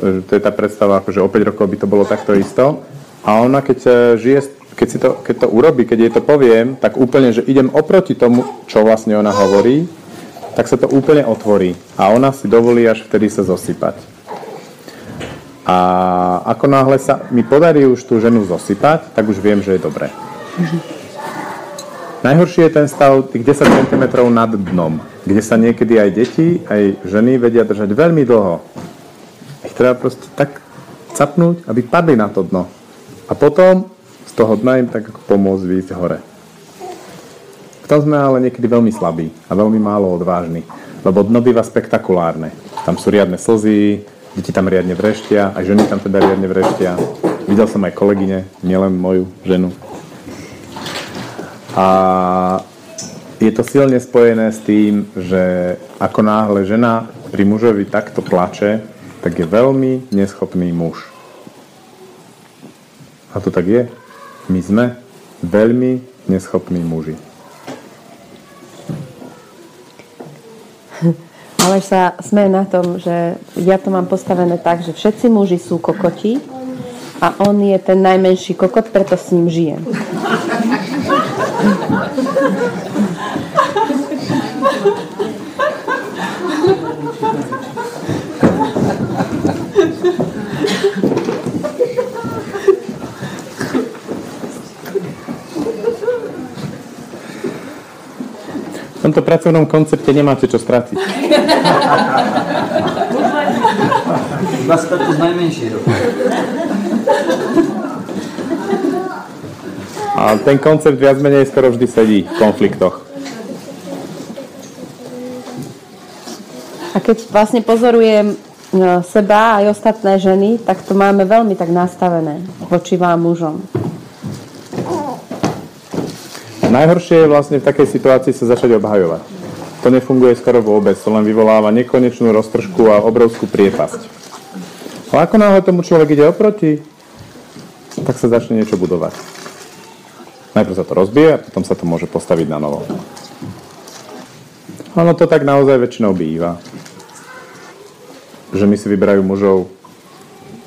to je tá predstava, že o 5 rokov by to bolo takto isto. A ona, keď e, žije, keď, si to, keď to urobí, keď jej to poviem, tak úplne, že idem oproti tomu, čo vlastne ona hovorí, tak sa to úplne otvorí. A ona si dovolí až vtedy sa zosypať. A ako náhle sa mi podarí už tú ženu zosypať, tak už viem, že je dobré. Najhorší je ten stav tých 10 cm nad dnom, kde sa niekedy aj deti, aj ženy vedia držať veľmi dlho. Ich treba proste tak capnúť, aby padli na to dno. A potom z toho dna im tak ako pomôcť výjsť hore. V tom sme ale niekedy veľmi slabí a veľmi málo odvážni, lebo dno býva spektakulárne. Tam sú riadne slzy, deti tam riadne vreštia, aj ženy tam teda riadne vreštia. Videl som aj kolegyne, nielen moju ženu, a je to silne spojené s tým, že ako náhle žena pri mužovi takto plače, tak je veľmi neschopný muž. A to tak je. My sme veľmi neschopní muži. Ale sa sme na tom, že ja to mám postavené tak, že všetci muži sú kokoti a on je ten najmenší kokot, preto s ním žijem. tomto pracovnom koncepte nemáte čo stratiť. Iba z najmenšieho. A ten koncept viac menej skoro vždy sedí v konfliktoch. A keď vlastne pozorujem e, seba aj ostatné ženy, tak to máme veľmi tak nastavené voči vám mužom. Najhoršie je vlastne v takej situácii sa začať obhajovať. To nefunguje skoro vôbec, to len vyvoláva nekonečnú roztržku a obrovskú priepasť. Ale ako náhle tomu človek ide oproti, tak sa začne niečo budovať. Najprv sa to rozbije a potom sa to môže postaviť na novo. Ono to tak naozaj väčšinou býva. Že mi si vyberajú mužov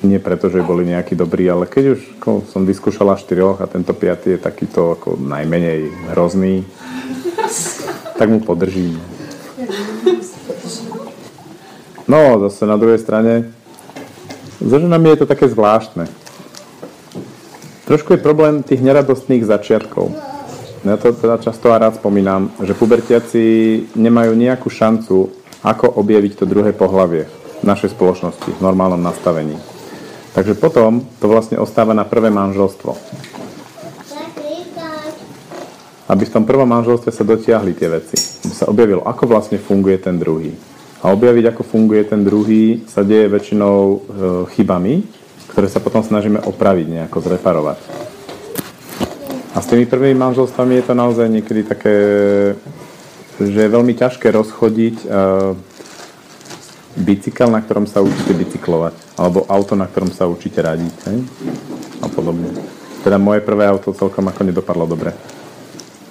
nie preto, že boli nejakí dobrí, ale keď už ako, som vyskúšala štyroch a tento piatý je takýto ako najmenej hrozný, tak mu podržím. No, zase na druhej strane, so ženami je to také zvláštne. Trošku je problém tých neradostných začiatkov. Ja to teda často a rád spomínam, že pubertiaci nemajú nejakú šancu, ako objaviť to druhé pohlavie v našej spoločnosti, v normálnom nastavení. Takže potom to vlastne ostáva na prvé manželstvo. Aby v tom prvom manželstve sa dotiahli tie veci. Aby sa objavilo, ako vlastne funguje ten druhý. A objaviť, ako funguje ten druhý, sa deje väčšinou e, chybami, ktoré sa potom snažíme opraviť, nejako zreparovať. A s tými prvými manželstvami je to naozaj niekedy také, že je veľmi ťažké rozchodiť uh, bicykel, na ktorom sa učíte bicyklovať, alebo auto, na ktorom sa učíte radiť, hej? a podobne. Teda moje prvé auto celkom ako nedopadlo dobre.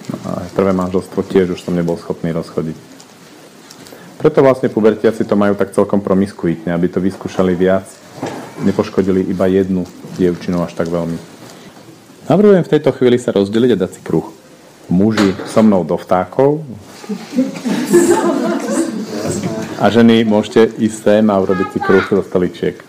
No a prvé manželstvo tiež už som nebol schopný rozchodiť. Preto vlastne pubertiaci to majú tak celkom promiskuitne, aby to vyskúšali viac. Nepoškodili iba jednu dievčinu až tak veľmi. Navrhujem v tejto chvíli sa rozdeliť a dať si kruh. Muži so mnou do vtákov a ženy môžete ísť sem a urobiť si kruh do stoličiek.